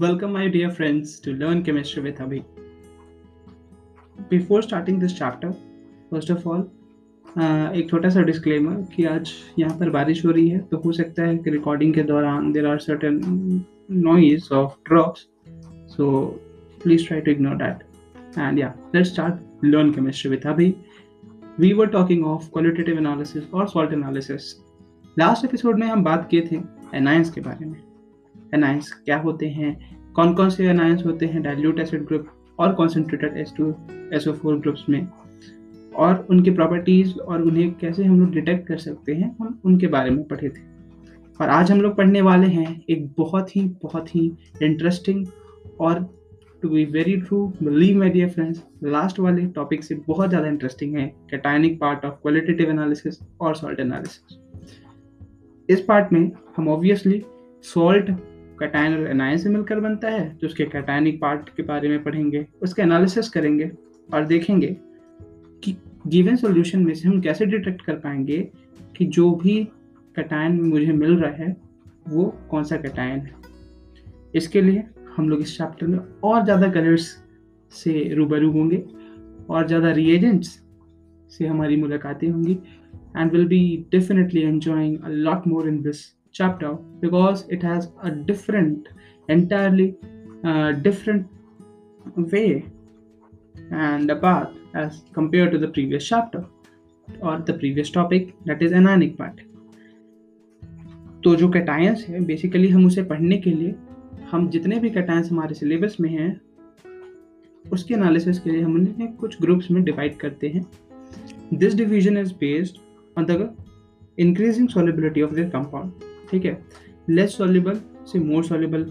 Welcome, my dear friends, to Learn Chemistry with Abhi. Before starting this chapter, first of all, uh, एक छोटा सा disclaimer कि आज यहाँ पर बारिश हो रही है तो हो सकता है कि रिकॉर्डिंग के दौरान there are certain noise of drops so please try to ignore that and yeah let's start learn chemistry with अभी we were talking of qualitative analysis और सॉल्ट एनालिसिस लास्ट एपिसोड में हम बात किए थे एनाइंस के बारे में। एनाइंस क्या होते हैं? कौन कौन से एनाइंस होते हैं? डाइल्यूट एसिड ग्रुप और concentrated S two S O four groups में। और उनकी प्रॉपर्टीज़ और उन्हें कैसे हम लोग डिटेक्ट कर सकते हैं, हम उनके बारे में पढ़े थे। और आज हम लोग पढ़ने वाले हैं एक बहुत ही बहुत ही इंटरेस्टिंग और to be very true believe my dear friends last वाले टॉपिक से बहुत ज़्यादा इंटरेस्टिंग है cationic part of qualitative analysis और सॉल्ट एनालिसिस इस पार्ट में हम ऑब्वियसली सॉल्ट कैटाइन और एनाइन से मिलकर बनता है तो उसके कैटाइनिक पार्ट के बारे में पढ़ेंगे, उसका एनालिसिस करेंगे और देखेंगे कि गिवन सॉल्यूशन में से हम कैसे डिटेक्ट कर पाएँगे कि जो भी कैटाइन मुझे मिल रहा है, वो कौन सा कैटाइन है। इसके लिए हम लोग इस चैप्टर में और ज़्यादा कलर्स से रूबरू होंगे और ज़्यादा रिएजेंट्स से हमारी मुलाकातें होंगी and will be definitely enjoying a lot more in this chapter because it has a different entirely uh, different way and a path as compared to the previous chapter or the previous topic that is anionic part तो जो cations है basically हम उसे पढ़ने के लिए हम जितने भी कैटायंस हमारे सिलेबस में हैं उसके एनालिसिस के लिए हम उन्हें कुछ ग्रुप्स में डिवाइड करते हैं this division is based on the increasing solubility of the compound ठीक है? लेस सॉल्युबल से मोर सॉल्युबल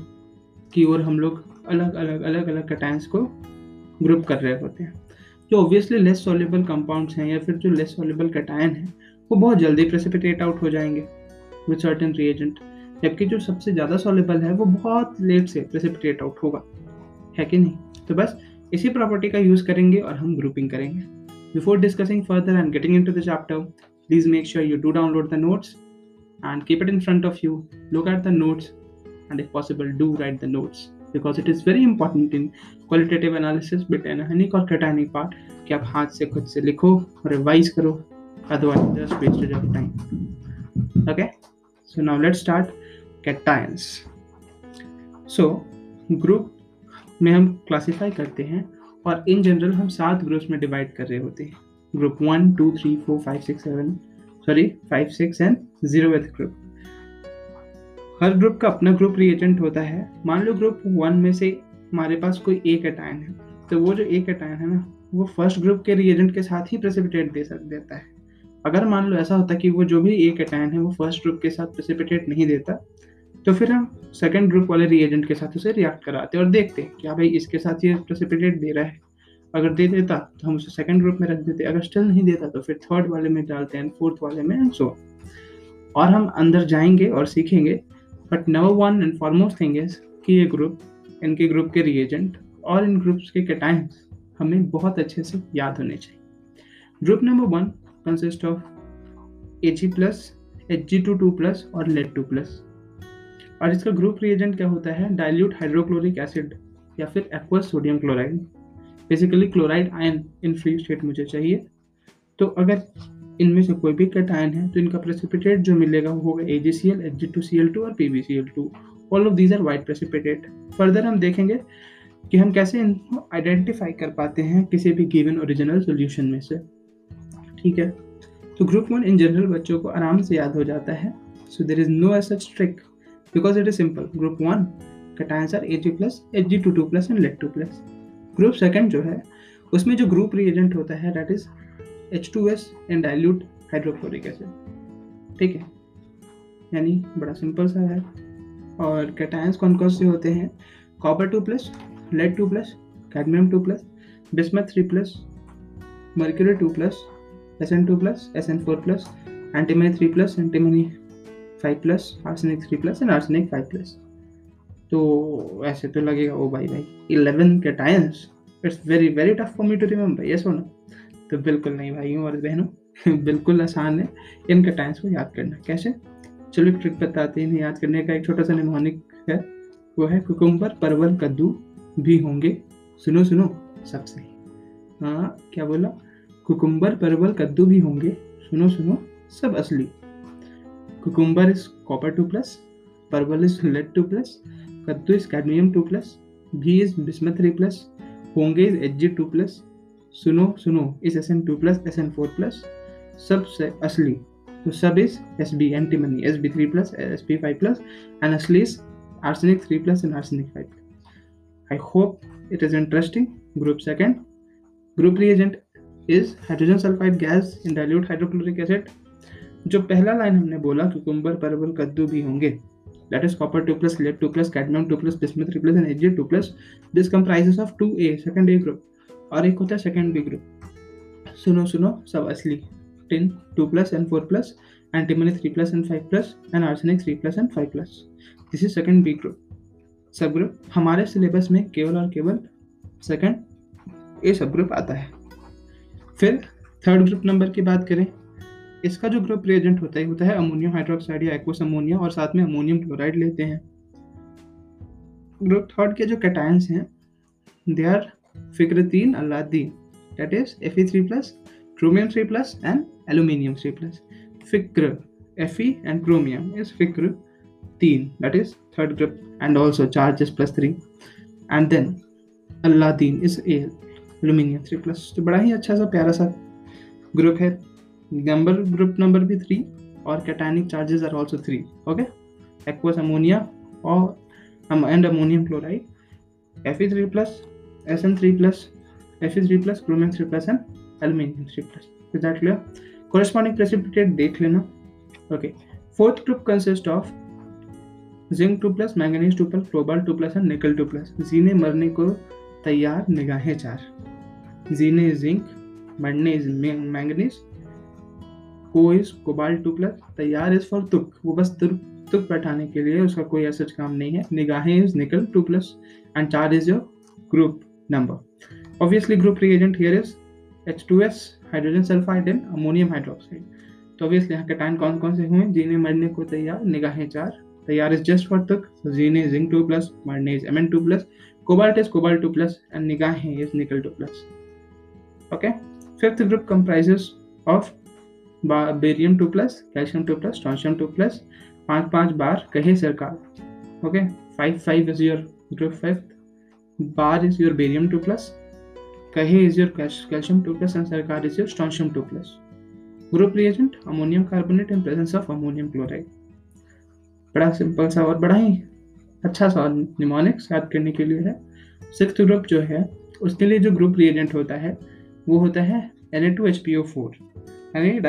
की ओर हम लोग अलग अलग अलग अलग कटाइंस को ग्रुप कर रहे होते हैं। जो ऑब्वियसली लेस सॉल्युबल कंपाउंड्स हैं या फिर जो लेस सॉल्युबल कटायन है, वो बहुत जल्दी प्रेसिपिटेट आउट हो जाएँगे विद सर्टेन रिएजेंट जबकि जो सबसे ज़्यादा सॉल्युबल है, वो बहुत लेट से प्रेसिपिटेट आउट होगा। है कि नहीं? तो बस इसी प्रॉपर्टी का यूज़ करेंगे और हम ग्रुपिंग करेंगे। Before discussing further and getting into the chapter please make sure you do download the notes and keep it in front of you look at the notes and if possible do write the notes because it is very important in qualitative analysis but anionic or cationic part कि आप हाथ से खुद से लिखो revise करो otherwise just wasted your time okay so now let's start cations so group में हम क्लासिफाई करते हैं और इन जनरल हम सात ग्रुप्स में डिवाइड कर रहे होते हैं group one two three four five six seven sorry five six and zero with group her group का अपना ग्रुप रिएजेंट होता है। मान लो ग्रुप वन में से हमारे पास कोई एक एटायन है तो वो जो एक एटायन है ना, वो फ़र्स्ट ग्रुप के रिएजेंट के साथ ही प्रेसिपिटेट दे सक, देता है। अगर मान लो ऐसा होता कि वो जो भी एक एटायन है, वो फ़र्स्ट ग्रुप के साथ प्रेसिपिटेट नहीं देता तो फिर हम सेकेंड ग्रुप वाले रिएजेंट के साथ उसे रिएक्ट कराते और देखते कि हाँ भाई, इसके साथ ये प्रेसिपिटेट दे रहा है। अगर दे देता तो हम उसे सेकंड ग्रुप में रख देते। अगर स्टिल नहीं देता तो फिर थर्ड वाले में डालते हैं फोर्थ वाले में एंड सो और हम अंदर जाएँगे और सीखेंगे but number one and foremost thing is कि ये ग्रुप इनके ग्रुप के रिएजेंट और इन ग्रुप्स के कैटाइंस हमें बहुत अच्छे से याद होने चाहिए। Group number one consist of A G plus H G two two plus और लेड टू प्लस और इसका ग्रुप रिएजेंट क्या होता है? डाइल्यूट हाइड्रोक्लोरिक एसिड या फिर aqueous sodium chloride basically chloride ion in free state मुझे चाहिए। तो अगर इनमें से कोई भी कट आयन है तो इनका प्रेसिपिटेट जो मिलेगा वो होगा A G C L H G two C L two और P B C L two all of these are white precipitate further हम देखेंगे कि हम कैसे इनको आइडेंटिफाई कर पाते हैं किसी भी गिवन ओरिजिनल सोल्यूशन में से। ठीक है? तो ग्रुप वन इन जनरल बच्चों को आराम से याद हो जाता है। So there is no as such trick because it is simple group one cations are A G plus H G two two plus and lead two plus group second जो है, उसमें जो ग्रुप रिएजेंट होता है that is H two S and dilute hydrochloric acid ठीक है? यानी बड़ा सिंपल सा है। और कैटायंस कौन कौन से होते हैं? Copper two plus lead two plus cadmium two plus bismuth three plus mercury two plus S N two plus S N four plus antimony three plus antimony five plus arsenic three plus and arsenic five plus तो ऐसे तो लगेगा, ओ भाई भाई eleven के times it's very very tough for me to remember ये सुनो। तो बिल्कुल नहीं भाइयों और बहनों, बिल्कुल आसान है इन टाइम्स को याद करना, कैसे? चलो एक ट्रिक बताते हैं याद करने का। एक छोटा सा निमोनिक है, वो है कुकुम्बर, परवल, कद्दू भी होंगे। सुनो सुनो, सबसे। हाँ क्या बोला? कुकुम्बर, परवल, कद्दू भी होंगे। सुनो सुनो, सब असली। Cucumber is copper two plus parwal is lead two plus kaddu is cadmium two plus is three plus होंगे is H G two plus सुनो सुनो is S N two plus S N four plus सबसे असली तो सब is S B S B three plus S P five plus and असली is arsenic 3 plus and arsenic 5 I hope it is interesting. Group second. Group reagent is hydrogen sulfide gas in dilute hydrochloric acid. जो पहला line हमने बोला cucumber परवल, कद्दू भी होंगे that is copper 2 plus lead 2 plus cadmium 2 plus bismuth 3 plus and Hg 2 plus this comprises of 2a second a group और एक होता है second b group सुनो सुनो सब असली tin 2 plus and 4 plus antimony 3 plus and 5 plus and arsenic 3 plus and 5 plus this is second B group सब group हमारे सिलेबस में केवल और केवल सेकेंड ए सब ग्रुप आता है फिर थर्ड ग्रुप नंबर की बात करें इसका जो ग्रुप रिएजेंट होता है होता है अमोनियम हाइड्रोक्साइड या एक्वस अमोनिया और साथ में अमोनियम क्लोराइड लेते हैं। ग्रुप थर्ड के जो कैटायंस हैं दे आर फ़िक्र तीन Aladdin that is F three plus chromium three plus and aluminium three plus फ़िक्र एफ़ एंड क्रोमियम इज़ फ़िक्र तीन that is third group and also charges plus three and then Aladdin is a aluminium three plus तो बड़ा ही अच्छा सा प्यारा सा ग्रुप है। नंबर ग्रुप नंबर भी थ्री और cationic charges are also three okay aqueous ammonia और and ammonium chloride F three plus S N three plus F three plus chromium three plus and aluminium three plus that clear corresponding precipitate देख लेना okay fourth group consist of zinc two plus manganese two plus cobalt two plus and nickel two plus जीने मरने को तैयार निगाहें चार। जीने zinc मरने इज़ मैंगनीज को इज़ कोबाल टू प्लस तैयार इज़ फॉर तुक वो बस तुक तुक बैठाने के लिए उसका कोई ऐसा काम नहीं है निगाहें is nickel two plus and चार is your group number obviously group reagent here is H two S hydrogen sulphide and ammonium hydroxide तो ऑब्वियसली यहाँ के टाइम कौन कौन से हुए जीने मरने को तैयार निगाहें चार तैयार is just for for Tuk. So Zine is zinc 2 plus, Marne is Mn 2 plus, Cobalt is cobalt 2 plus, and Nigahe is nickel 2 plus. Okay. Fifth group barium two plus calcium two plus strontium two plus पाँच पाँच बार कहे सरकार okay five five is your group fifth bar is your barium two plus कहे is your calcium two plus and सरकार is your strontium two plus group reagent ammonium carbonate in presence of ammonium chloride बड़ा simple सा और बड़ा ही अच्छा सा mnemonics याद करने के लिए है। सिक्स ग्रुप जो है, उसके लिए जो ग्रुप रिएजेंट होता है, वो होता है N A two H P O four and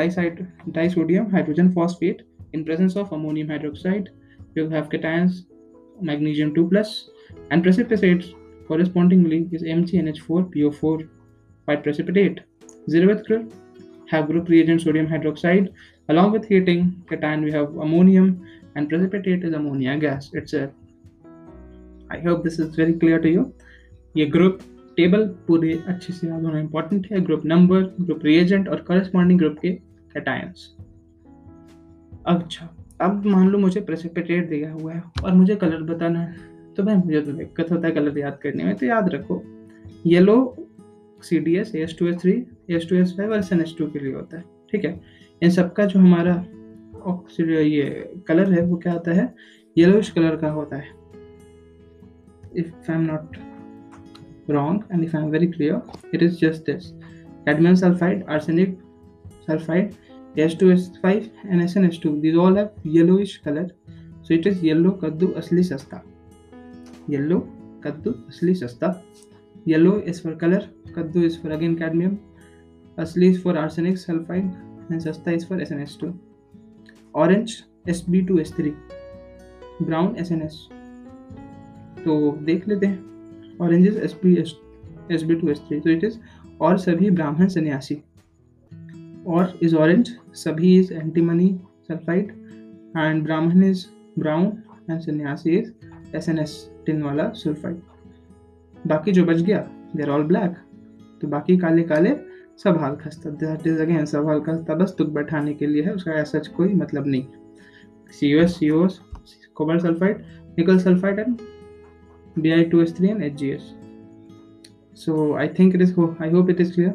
disodium hydrogen phosphate in presence of ammonium hydroxide you have cations magnesium 2 plus and precipitates correspondingly is MgNH4PO4 white precipitate. Zervethkr have group reagent sodium hydroxide along with heating cation we have ammonium and precipitate is ammonia gas itself. I hope this is very clear to you. A group table पूरे अच्छे से याद होना important है। Group number group reagent और corresponding group के cations अच्छा अब मान लो मुझे प्रेसिपिटेट दिया हुआ है और मुझे कलर बताना है तो भाई मुझे तो दिक्कत होता है कलर याद करने में तो याद रखो। Yellow C D S S two S three S two S five और एस एन एस टू के लिए होता है, ठीक है? इन सबका जो हमारा ये कलर है, वो क्या आता है? येलोइश कलर का होता है। If I am not wrong and if I am very clear it is just this cadmium sulfide arsenic sulfide H2S5 and SnH2 these all have yellowish color so it is yellow kaddu asli sasta yellow kaddu asli sasta yellow is for color kaddu is for again cadmium asli is for arsenic sulfide and sasta is for SnH2 orange S B two brown S N S तो देख लेते हैं orange S B S S B two S three तो it is और सभी ब्राह्मण सन्यासी। और इज़ ऑरेंज सभी इज़ एंटीमनी सल्फाइड एंड ब्राह्मण इज़ ब्राउन एंड सन्यासी is S N S tin वाला सल्फाइड बाकी जो बच गया देर ऑल ब्लैक तो बाकी काले काले, सब हाल खस्ता। दैट इज़ अगेन सब हाल खस्ता। बस तुक बैठाने के लिए है, उसका ऐसा कोई मतलब नहीं। C O S C O cobalt sulphide nickel sulphide and Di2S3 and HGS. So, I think it is I hope it is clear.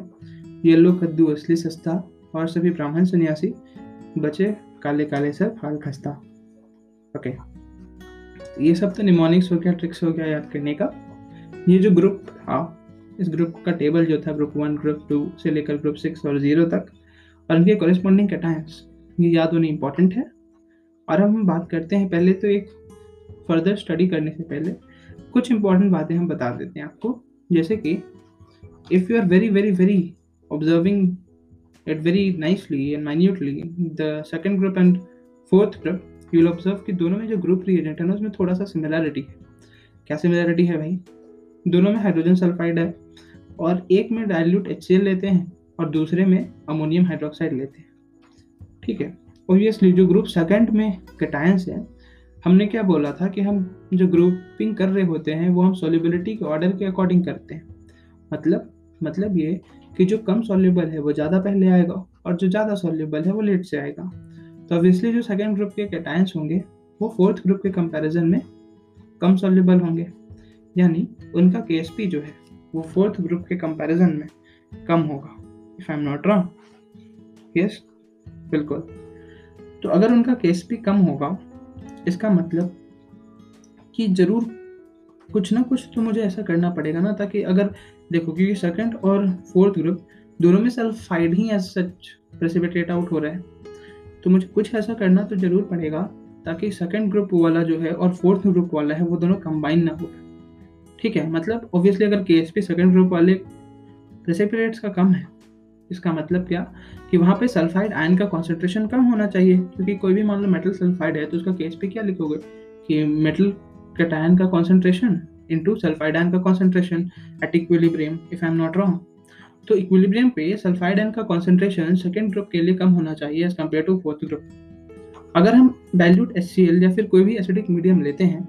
Yellow कद्दू असली सस्ता और सभी ब्राह्मण सन्यासी बचे काले काले सर हाल खस्ता ओके ये सब तो निमोनिक्स हो गया ट्रिक्स हो गया याद करने का। ये जो ग्रुप था, इस ग्रुप का टेबल जो था ग्रुप वन ग्रुप टू से लेकर ग्रुप सिक्स और ज़ीरो तक, और उनके कॉरेस्पॉन्डिंग कैटायंस ये याद होनी इंपॉर्टेंट है। और हम बात करते हैं, पहले तो एक फर्दर स्टडी करने से पहले कुछ इंपॉर्टेंट बातें हम बता देते हैं आपको। जैसे कि if you are very very very observing it very nicely and minutely the second group and fourth group you observe कि दोनों में जो ग्रुप रिएजेंट है ना, उसमें थोड़ा सा सिमिलैरिटी है। क्या सिमिलैरिटी है भाई? दोनों में हाइड्रोजन सल्फाइड है और एक में डायल्यूट एच लेते हैं और दूसरे में अमोनियम हाइड्रोक्साइड लेते हैं। ठीक है? ओबियसली जो ग्रुप सेकेंड में कटायंस है हमने क्या बोला था कि हम जो ग्रुपिंग कर रहे होते हैं, वो हम सोलिबिलिटी के ऑर्डर के अकॉर्डिंग करते हैं। मतलब मतलब ये कि जो कम सॉल्युबल है, वो ज़्यादा पहले आएगा और जो ज़्यादा सॉल्युबल है, वो लेट से आएगा। तो ऑब्वियसली जो सेकेंड ग्रुप के कैटायंस होंगे, वो फोर्थ ग्रुप के कंपैरिजन में कम सॉल्युबल होंगे। यानी उनका के जो है, वो फोर्थ ग्रुप के कंपैरिजन में कम होगा if I am not wrong yes बिल्कुल। तो अगर उनका के कम होगा इसका मतलब कि ज़रूर कुछ ना कुछ तो मुझे ऐसा करना पड़ेगा ना, ताकि अगर देखो क्योंकि सेकंड और फोर्थ ग्रुप दोनों में सल्फाइड ही एज सच प्रेसिपिटेट आउट हो रहा है तो मुझे कुछ ऐसा करना तो ज़रूर पड़ेगा ताकि सेकंड ग्रुप वाला जो है और फोर्थ ग्रुप वाला है वो दोनों कंबाइन ना हो। ठीक है मतलब ऑब्वियसली अगर K S P second group वाले प्रेसिपिटेट्स का कम है इसका मतलब क्या? कि वहाँ पे सल्फाइड आयन का कॉन्सेंट्रेशन कम होना चाहिए। क्योंकि कोई भी मान लो मेटल सल्फाइड है तो उसका केस पे क्या लिखोगे? कि मेटल कैटायन का कॉन्सेंट्रेशन इनटू सल्फाइड आयन का concentration at equilibrium if I am not wrong तो इक्विलिब्रियम पे सल्फाइड आयन का कॉन्सेंट्रेशन सेकेंड ग्रुप के लिए कम होना चाहिए as compare to fourth group अगर हम डाइल्यूट एच या फिर कोई भी एसिडिक मीडियम लेते हैं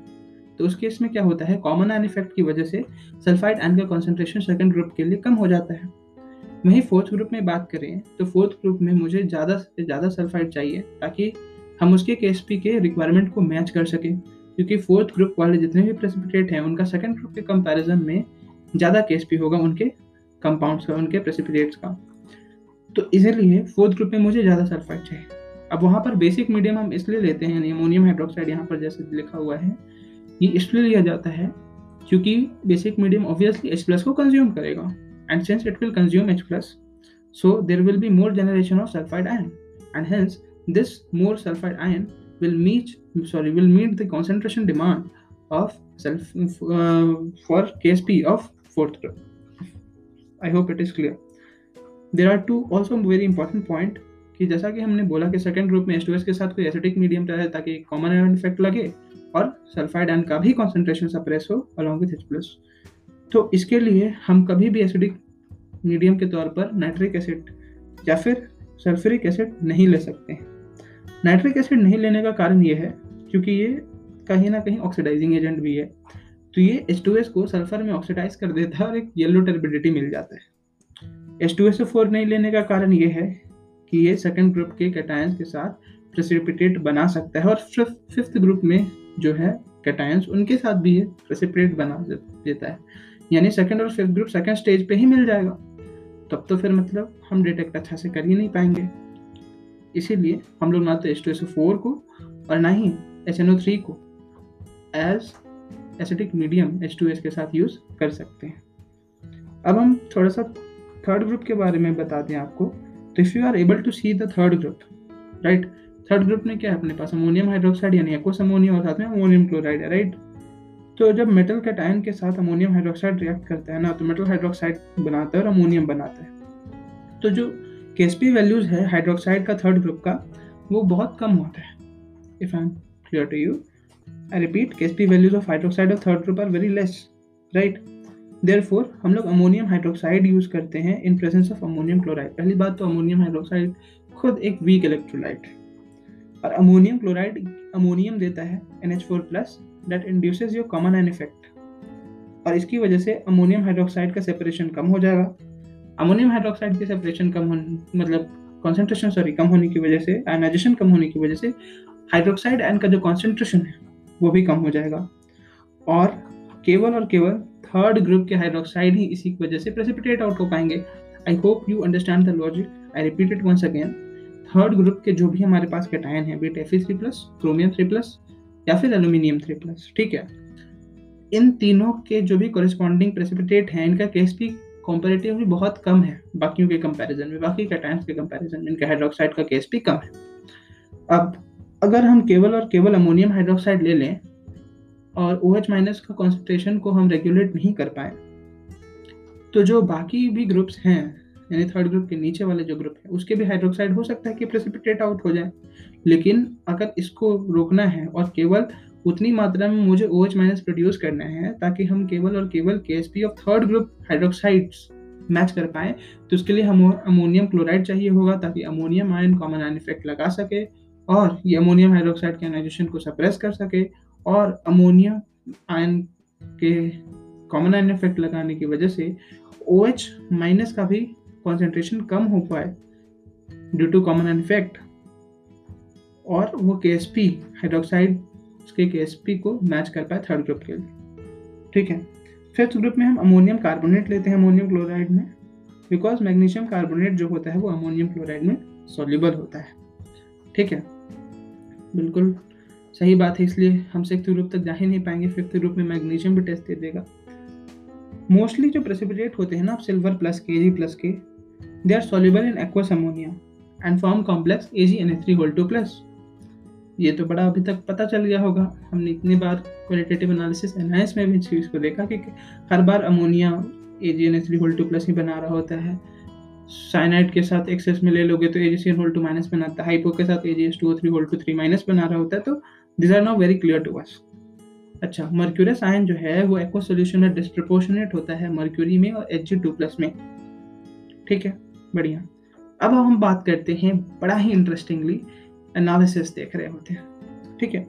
तो उस केस में क्या होता है? कॉमन आयन इफ़ेक्ट की वजह से सल्फाइड आयन का कॉन्सेंट्रेशन सेकेंड ग्रुप के लिए कम हो जाता है। वहीं फोर्थ ग्रुप में बात करें तो फोर्थ ग्रुप में मुझे ज़्यादा से ज़्यादा सल्फाइड चाहिए, ताकि हम उसके के के रिक्वायरमेंट को मैच कर सकें। क्योंकि फोर्थ ग्रुप वाले जितने भी प्रेसिपिटेट हैं, उनका सेकेंड ग्रुप के कंपैरिजन में ज़्यादा के होगा उनके कंपाउंड्स का, उनके प्रेसिपिटेट्स का। तो इसीलिए फोर्थ ग्रुप में मुझे ज़्यादा सल्फाइड चाहिए। अब वहाँ पर बेसिक मीडियम हम इसलिए लेते हैं अमोनियम हाइड्रोक्साइड यहाँ पर जैसे लिखा हुआ है, ये इसलिए लिया जाता है क्योंकि basic medium obviously H plus को कंज्यूम करेगा। And since it will consume H plus, so there will be more generation of sulfide ion, and hence this more sulfide ion will meet sorry will meet the concentration demand of self uh, for KSP of fourth group. I hope it is clear. There are two also very important point कि जैसा कि हमने बोला कि second group में H2S के साथ कोई एसिडिक मीडियम रहे ताकि कॉमन आयन इफ़ेक्ट लगे और सल्फाइड आयन का भी कॉन्सेंट्रेशन सप्रेस हो अलॉन्ग विथ H प्लस तो इसके लिए हम कभी भी एसिडिक मीडियम के तौर पर नाइट्रिक एसिड या फिर सल्फ्यूरिक एसिड नहीं ले सकते हैं। नाइट्रिक एसिड नहीं लेने का कारण ये है, क्योंकि ये कहीं ना कहीं ऑक्सीडाइजिंग एजेंट भी है। तो ये एच को सल्फ़र में ऑक्सीडाइज कर देता है और एक येलो टर्बिडिटी मिल जाता है। एच टू नहीं लेने का कारण ये है कि ये सेकेंड ग्रुप के कैटायंस के साथ प्रेसिपिटेट बना सकता है और फिफ्थ ग्रुप में जो है कैटायंस उनके साथ भी ये प्रेसिपिटेट बना देता है। यानी सेकेंड और फिफ्थ ग्रुप सेकेंड स्टेज पे ही मिल जाएगा। तब तो फिर मतलब हम डिटेक्ट अच्छा से कर ही नहीं पाएँगे। इसीलिए हम लोग ना तो H two S O four को और ना ही एच एन ओ थ्री को as acidic medium H two S के साथ यूज़ कर सकते हैं। अब हम थोड़ा सा थर्ड ग्रुप के बारे में बता दें आपको। तो if you are able to see the third group right third group में क्या है अपने पास? अमोनियम हाइड्रोक्साइड यानी एक्वस अमोनियम और साथ में अमोनियम क्लोराइड है राइट तो जब मेटल कैटायन के साथ अमोनियम हाइड्रोक्साइड रिएक्ट करता है ना तो मेटल हाइड्रोक्साइड बनाता है और अमोनियम बनाता है। तो जो केएसपी वैल्यूज़ है हाइड्रोक्साइड का थर्ड ग्रुप का, वो बहुत कम होता है। If I am clear to you I repeat KSP values of hydroxide of third group are very less right therefore हम लोग अमोनियम हाइड्रोक्साइड यूज़ करते हैं in presence of ammonium chloride पहली बात तो अमोनियम हाइड्रोक्साइड खुद एक वीक इलेक्ट्रोलाइट और अमोनियम क्लोराइड अमोनियम देता है NH4 plus that induces your common an effect और इसकी वजह से अमोनियम हाइड्रोक्साइड का सेपरेशन कम हो जाएगा। अमोनियम हाइड्रोक्साइड की सेपरेशन कम होने मतलब कॉन्सेंट्रेशन सॉरी कम होने की वजह से आयनाइजेशन कम होने की वजह से हाइड्रोक्साइड आयन का जो कॉन्सेंट्रेशन है, वो भी कम हो जाएगा। और केवल और केवल थर्ड ग्रुप के हाइड्रोक्साइड ही इसी की वजह से प्रेसिपिटेट आउट हो पाएँगे। I hope you understand the logic I repeat it once again third group के जो भी हमारे पास कैटायन है be it F three plus chromium three plus या फिर एल्यूमिनियम थ्री प्लस ठीक है? इन तीनों के जो भी कोरिस्पॉन्डिंग प्रेसिपिटेट हैं, इनका केस भी कॉम्पेरेटिवली बहुत कम है, बाकियों के कंपैरिजन में, बाकी कैटायंस के कंपैरिजन में, इनका हाइड्रोक्साइड का केस भी कम है। अब, अगर हम केवल और केवल अमोनियम हाइड्रोक्साइड ले लें, और ओ OH माइनस का कॉन्सेंट्रेशन को हम रेगुलेट नहीं कर पाए तो जो बाकी भी ग्रुप्स हैं, यानी थर्ड ग्रुप के नीचे वाले जो ग्रुप है, उसके भी हाइड्रोक्साइड हो सकता है कि प्रेसिपिटेट आउट हो जाए। लेकिन अगर इसको रोकना है और केवल उतनी मात्रा में मुझे ओ OH माइनस प्रोड्यूस करना है, ताकि हम केवल और केवल K S P of third group hydroxides match कर पाए तो उसके लिए हम अमोनियम क्लोराइड चाहिए होगा, ताकि ammonium ion common ion effect लगा सके, और ये अमोनियम हाइड्रोक्साइड के एनाइजेशन को सप्रेस कर सके, और अमोनियम आयन के कॉमन आयन इफ़ेक्ट लगाने की वजह से ओ OH माइनस का भी कॉन्सेंट्रेशन कम हो पाए due to common ion effect और वो के एस पी हाइड्रोक्साइड उसके के एस पी को मैच कर पाए थर्ड ग्रुप के लिए। ठीक है? फिफ्थ ग्रुप में हम अमोनियम कार्बोनेट लेते हैं अमोनियम क्लोराइड में बिकॉज़ मैग्नीशियम कार्बोनेट जो होता है वो अमोनियम क्लोराइड में सोल्यूबल होता है। ठीक है? बिल्कुल सही बात है, इसलिए हम सिक्स ग्रुप तक जा ही नहीं पाएँगे। फिफ्थ ग्रुप में मैग्नीशियम भी टेस्ट दे देगा। मोस्टली जो प्रेसिपिटेट होते हैं ना सिल्वर प्लस के जी प्लस के they are soluble in aqueous ammonia and form complex A G N A three whole two plus ये तो बड़ा अभी तक पता चल गया होगा। हमने इतनी बार क्वालिटेटिव एनालिसिस एनाइस में भी इस चीज़ को देखा कि हर बार ammonia A G N H three whole two plus ही बना रहा होता है। साइनाइड के साथ एक्सेस में ले लोगे तो A G C N whole two minus बनाता है। हाइपो के साथ A G S two three whole two three minus बना रहा होता है। तो this are not very clear to us अच्छा मर्क्यूरस आयन जो है, वो एक्वा सोल्यूशन में डिस्प्रपोर्शनेट होता है मर्क्यूरी में और एच जी टू प्लस में। ठीक है? बढ़िया। अब हम बात करते हैं बड़ा ही इंटरेस्टिंगली एनालिसिस देख रहे होते हैं। ठीक है?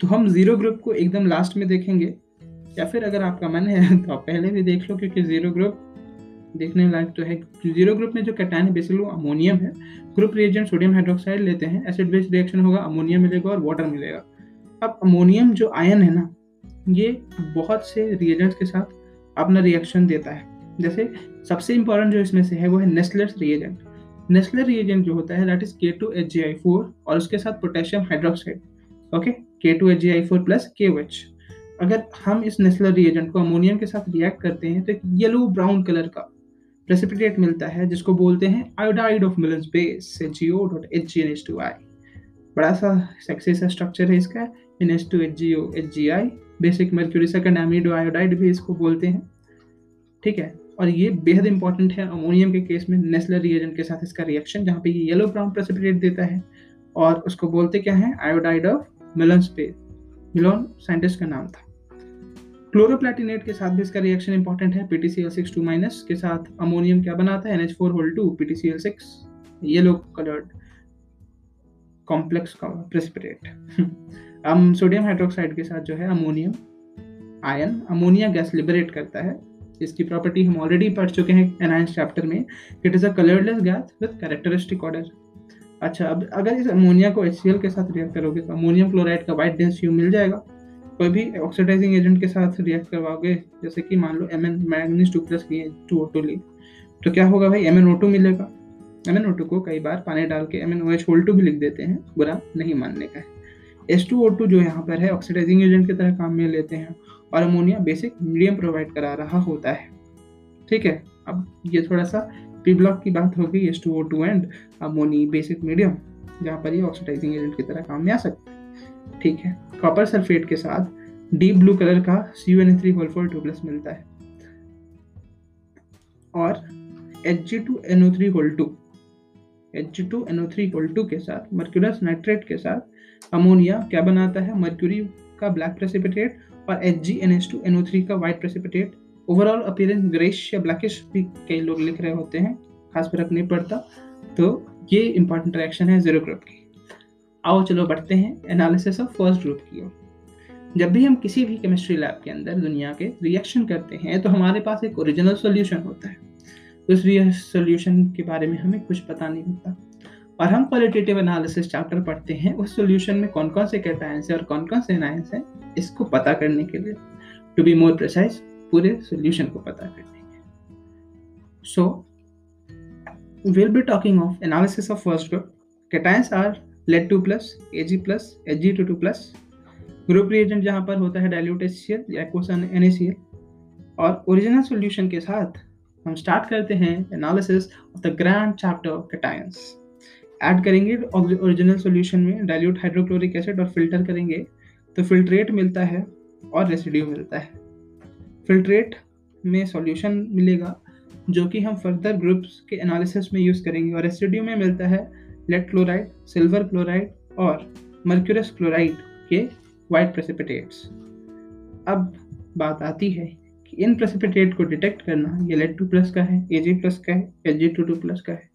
तो हम ज़ीरो ग्रुप को एकदम लास्ट में देखेंगे। या फिर अगर आपका मन है तो आप पहले भी देख लो, क्योंकि ज़ीरो ग्रुप देखने लायक तो है। ज़ीरो ग्रुप में जो कैटाइन है बेसिकली वो अमोनियम है। ग्रुप रिएजेंट सोडियम हाइड्रोक्साइड लेते हैं। एसिड बेस्ड रिएक्शन होगा अमोनियम मिलेगा और वाटर मिलेगा। अब अमोनियम जो आयन है ना, ये बहुत से रिएजेंट्स के साथ अपना रिएक्शन देता है। जैसे सबसे इंपॉर्टेंट जो इसमें से है, वो है नेस्लर्स रिएजेंट नेस्लर रिएजेंट जो होता है that is K two H G I four और उसके साथ potassium hydroxide okay K two H G I four plus K H अगर हम इस नेस्लर रिएजेंट को अमोनियम के साथ रिएक्ट करते हैं तो एक येलो ब्राउन कलर का प्रेसिपिटेट मिलता है, जिसको बोलते हैं iodide of Millon's base G O dot H G N H two I बड़ा सा सेक्सी सा स्ट्रक्चर है इसका N H two H G O H G I basic mercury second amido iodide भी इसको बोलते हैं, ठीक है? और ये बेहद इंपॉर्टेंट है अमोनियम के केस में नेस्लर रिएजेंट के साथ इसका रिएक्शन जहाँ पे ये येलो ब्राउन प्रेसिपिटेट देता है और उसको बोलते क्या है? Iodide of Millon space Millon scientist का नाम था। क्लोरोप्लेटिनेट के साथ भी इसका रिएक्शन इंपॉर्टेंट है। पीटीसीएल सिक्स टू माइनस के साथ अमोनियम क्या बनाता है? NH four whole two PTCL six yellow coloured complex precipitate हम सोडियम हाइड्रोक्साइड के साथ जो है ammonium ion ammonia gas liberate करता है। इसकी प्रॉपर्टी हम ऑलरेडी पढ़ चुके हैं एनाइंस चैप्टर में. It is a colourless gas with characteristic odour अच्छा अब अगर इस अमोनिया को एच के साथ रिएक्ट करोगे तो अमोनियम क्लोराइड का वाइट डेंस फ्यू मिल जाएगा. कोई भी ऑक्सीडाइजिंग एजेंट के साथ रिएक्ट करवाओगे, जैसे कि मान लो M N manganese two plus लिए टू ओ टू ली तो क्या होगा भाई? एम एन ओ टू मिलेगा. एम एन ओ टू को कई बार पानी डाल के M N O H whole two भी लिख देते हैं, बुरा नहीं मानने का है. एस टू ओ टू जो यहाँ पर है ऑक्सीडाइजिंग एजेंट की तरह काम में लेते हैं. और अमोनिया बेसिक मीडियम प्रोवाइड करा रहा होता है। ठीक है, अब ये थोड़ा सा पी ब्लॉक की बात होगी S two O two and ammonia basic medium जहाँ पर ये ऑक्सीडाइजिंग एजेंट की तरह काम में आ सकता है। ठीक है कॉपर सल्फेट के साथ डीप ब्लू कलर का C N three four two plus मिलता है। और H G two NO three whole two H G two NO three whole two के साथ मर्क्यूरस नाइट्रेट के साथ अमोनिया क्या बनाता है? मर्क्यूरी का ब्लैक प्रेसिपिटेट और H G N S two N O three का white precipitate overall appearance greyish या ब्लैकिश भी कई लोग लिख रहे होते हैं, खास फ़र्क नहीं पड़ता। तो ये इंपॉर्टेंट रिएक्शन है ज़ीरो ग्रुप की। आओ चलो बढ़ते हैं एनालिसिस ऑफ़ फ़र्स्ट ग्रुप की ओर। जब भी हम किसी भी केमिस्ट्री लैब के अंदर दुनिया के रिएक्शन करते हैं तो हमारे पास एक ओरिजिनल सोल्यूशन होता है। उस सोल्यूशन के बारे में हमें कुछ पता नहीं होता। और हम क्वालिटेटिव एनालिसिस चैप्टर पढ़ते हैं, उस सॉल्यूशन में कौन कौन से कैटायंस है और कौन कौन से एनायंस हैं, इसको पता करने के लिए टू बी मोर प्रिसाइज पूरे सोल्यूशन को पता करने के so will be talking of of first group cations are lead two plus A G plus H G two two plus group reagent जहाँ पर होता है डायल्यूट एच या एक्वसन एन और ओरिजिनल सोल्यूशन के साथ हम स्टार्ट करते हैं analysis of the grand chapter cations add करेंगे ओरिजिनल सॉल्यूशन में डाइल्यूट हाइड्रोक्लोरिक एसिड और फ़िल्टर करेंगे तो फिल्ट्रेट मिलता है और रेसिड्यू मिलता है। फिल्ट्रेट में सॉल्यूशन मिलेगा, जो कि हम फर्दर ग्रुप्स के एनालिसिस में यूज़ करेंगे और रेसिड्यू में मिलता है लेड क्लोराइड सिल्वर क्लोराइड और मर्क्यूरस क्लोराइड के वाइट प्रेसिपिटेट्स अब बात आती है कि इन प्रेसिपिटेट को डिटेक्ट करना, ये लेड टू प्लस का है ए जी प्लस का है H G two two plus का है।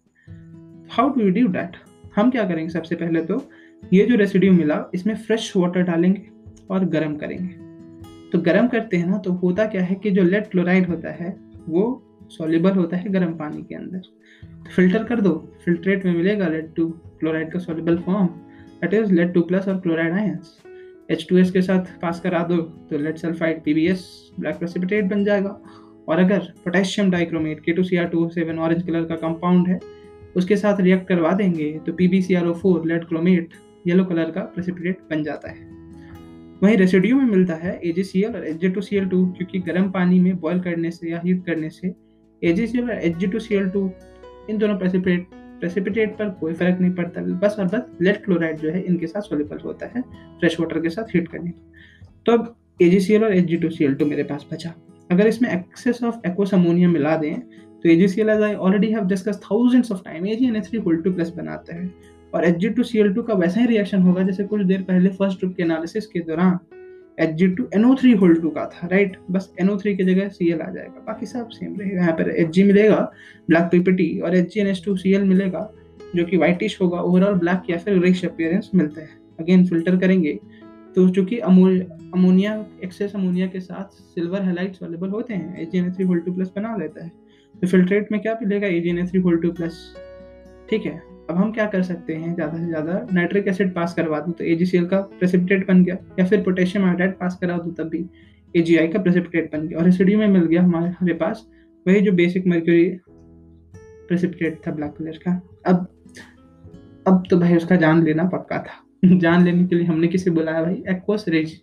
How do you do that हम क्या करेंगे सबसे पहले तो ये जो रेसिड्यू मिला, इसमें फ्रेश वाटर डालेंगे और गर्म करेंगे। तो गर्म करते हैं ना तो होता क्या है कि जो लेड क्लोराइड होता है, वो सॉल्युबल होता है गर्म पानी के अंदर। तो फ़िल्टर कर दो फिल्ट्रेट में मिलेगा लेड टू क्लोराइड का soluble form that is lead two plus और chloride ions H two S के साथ पास करा दो तो lead sulphide P B S black precipitate बन जाएगा। और अगर potassium dichromate K two C R two seven orange colour का कंपाउंड है उसके साथ रिएक्ट करवा देंगे तो P B C R O four lead chromate yellow colour का प्रेसिपिटेट बन जाता है। वहीं रेसिड्यू में मिलता है ए जी सी एल और H two C L two क्योंकि गर्म पानी में बॉयल करने से या हीट करने से ए जी सी एल और H two C L two इन दोनों प्रेसिपिटेट प्रेसिपिटेट पर कोई फ़र्क नहीं पड़ता। बस और बस लेड क्लोराइड जो है, इनके साथ सोलिबल होता है फ्रेश वाटर के साथ हीट करने तो अब एजीसीएल और H G two C L two मेरे पास बचा। अगर इसमें एक्सेस ऑफ़ एक्वस अमोनियम मिला दें तो AgCl as I already have discussed thousands of time AgNH3 whole 2 plus बनाता है। और Hg2Cl2 का वैसा ही रिएक्शन होगा जैसे कुछ देर पहले फ़र्स्ट ग्रुप के एनालिसिस के दौरान H G two N O three whole two का था राइट बस एन ओ थ्री की जगह सी एल आ जाएगा। बाकी सब सेम रहेगा। यहाँ पर एच जी मिलेगा ब्लैक पीपीटी और H G N H two C L मिलेगा, जो कि व्हाइटिश होगा। ओवरऑल ब्लैक या फिर ग्रेश अपीयरेंस मिलता है। अगेन फ़िल्टर करेंगे तो चूँकि अमोनिया एक्सेस अमोनिया के साथ सिल्वर हेलाइट सॉलेबल होते हैं HgNH3 होल 2 प्लस बना लेता है। तो फिल्ट्रेट में क्या मिलेगा? A G three whole two plus ठीक है, अब हम क्या कर सकते हैं? ज़्यादा से ज़्यादा नाइट्रिक एसिड पास करवा दूँ तो ए का प्रेसिपिटेट बन गया, या फिर पोटेशियम आयोडाइड पास करा दूँ तब भी ए का प्रेसिपिटेट बन गया। और रेसिड्यू में मिल गया हमारे हमारे पास वही जो बेसिक मर्क्यूरी प्रेसिपिटेट था ब्लैक कलर का। अब अब तो भाई उसका जान लेना पक्का था। जान लेने के लिए हमने किसे बुलाया भाई? एक्वस रेज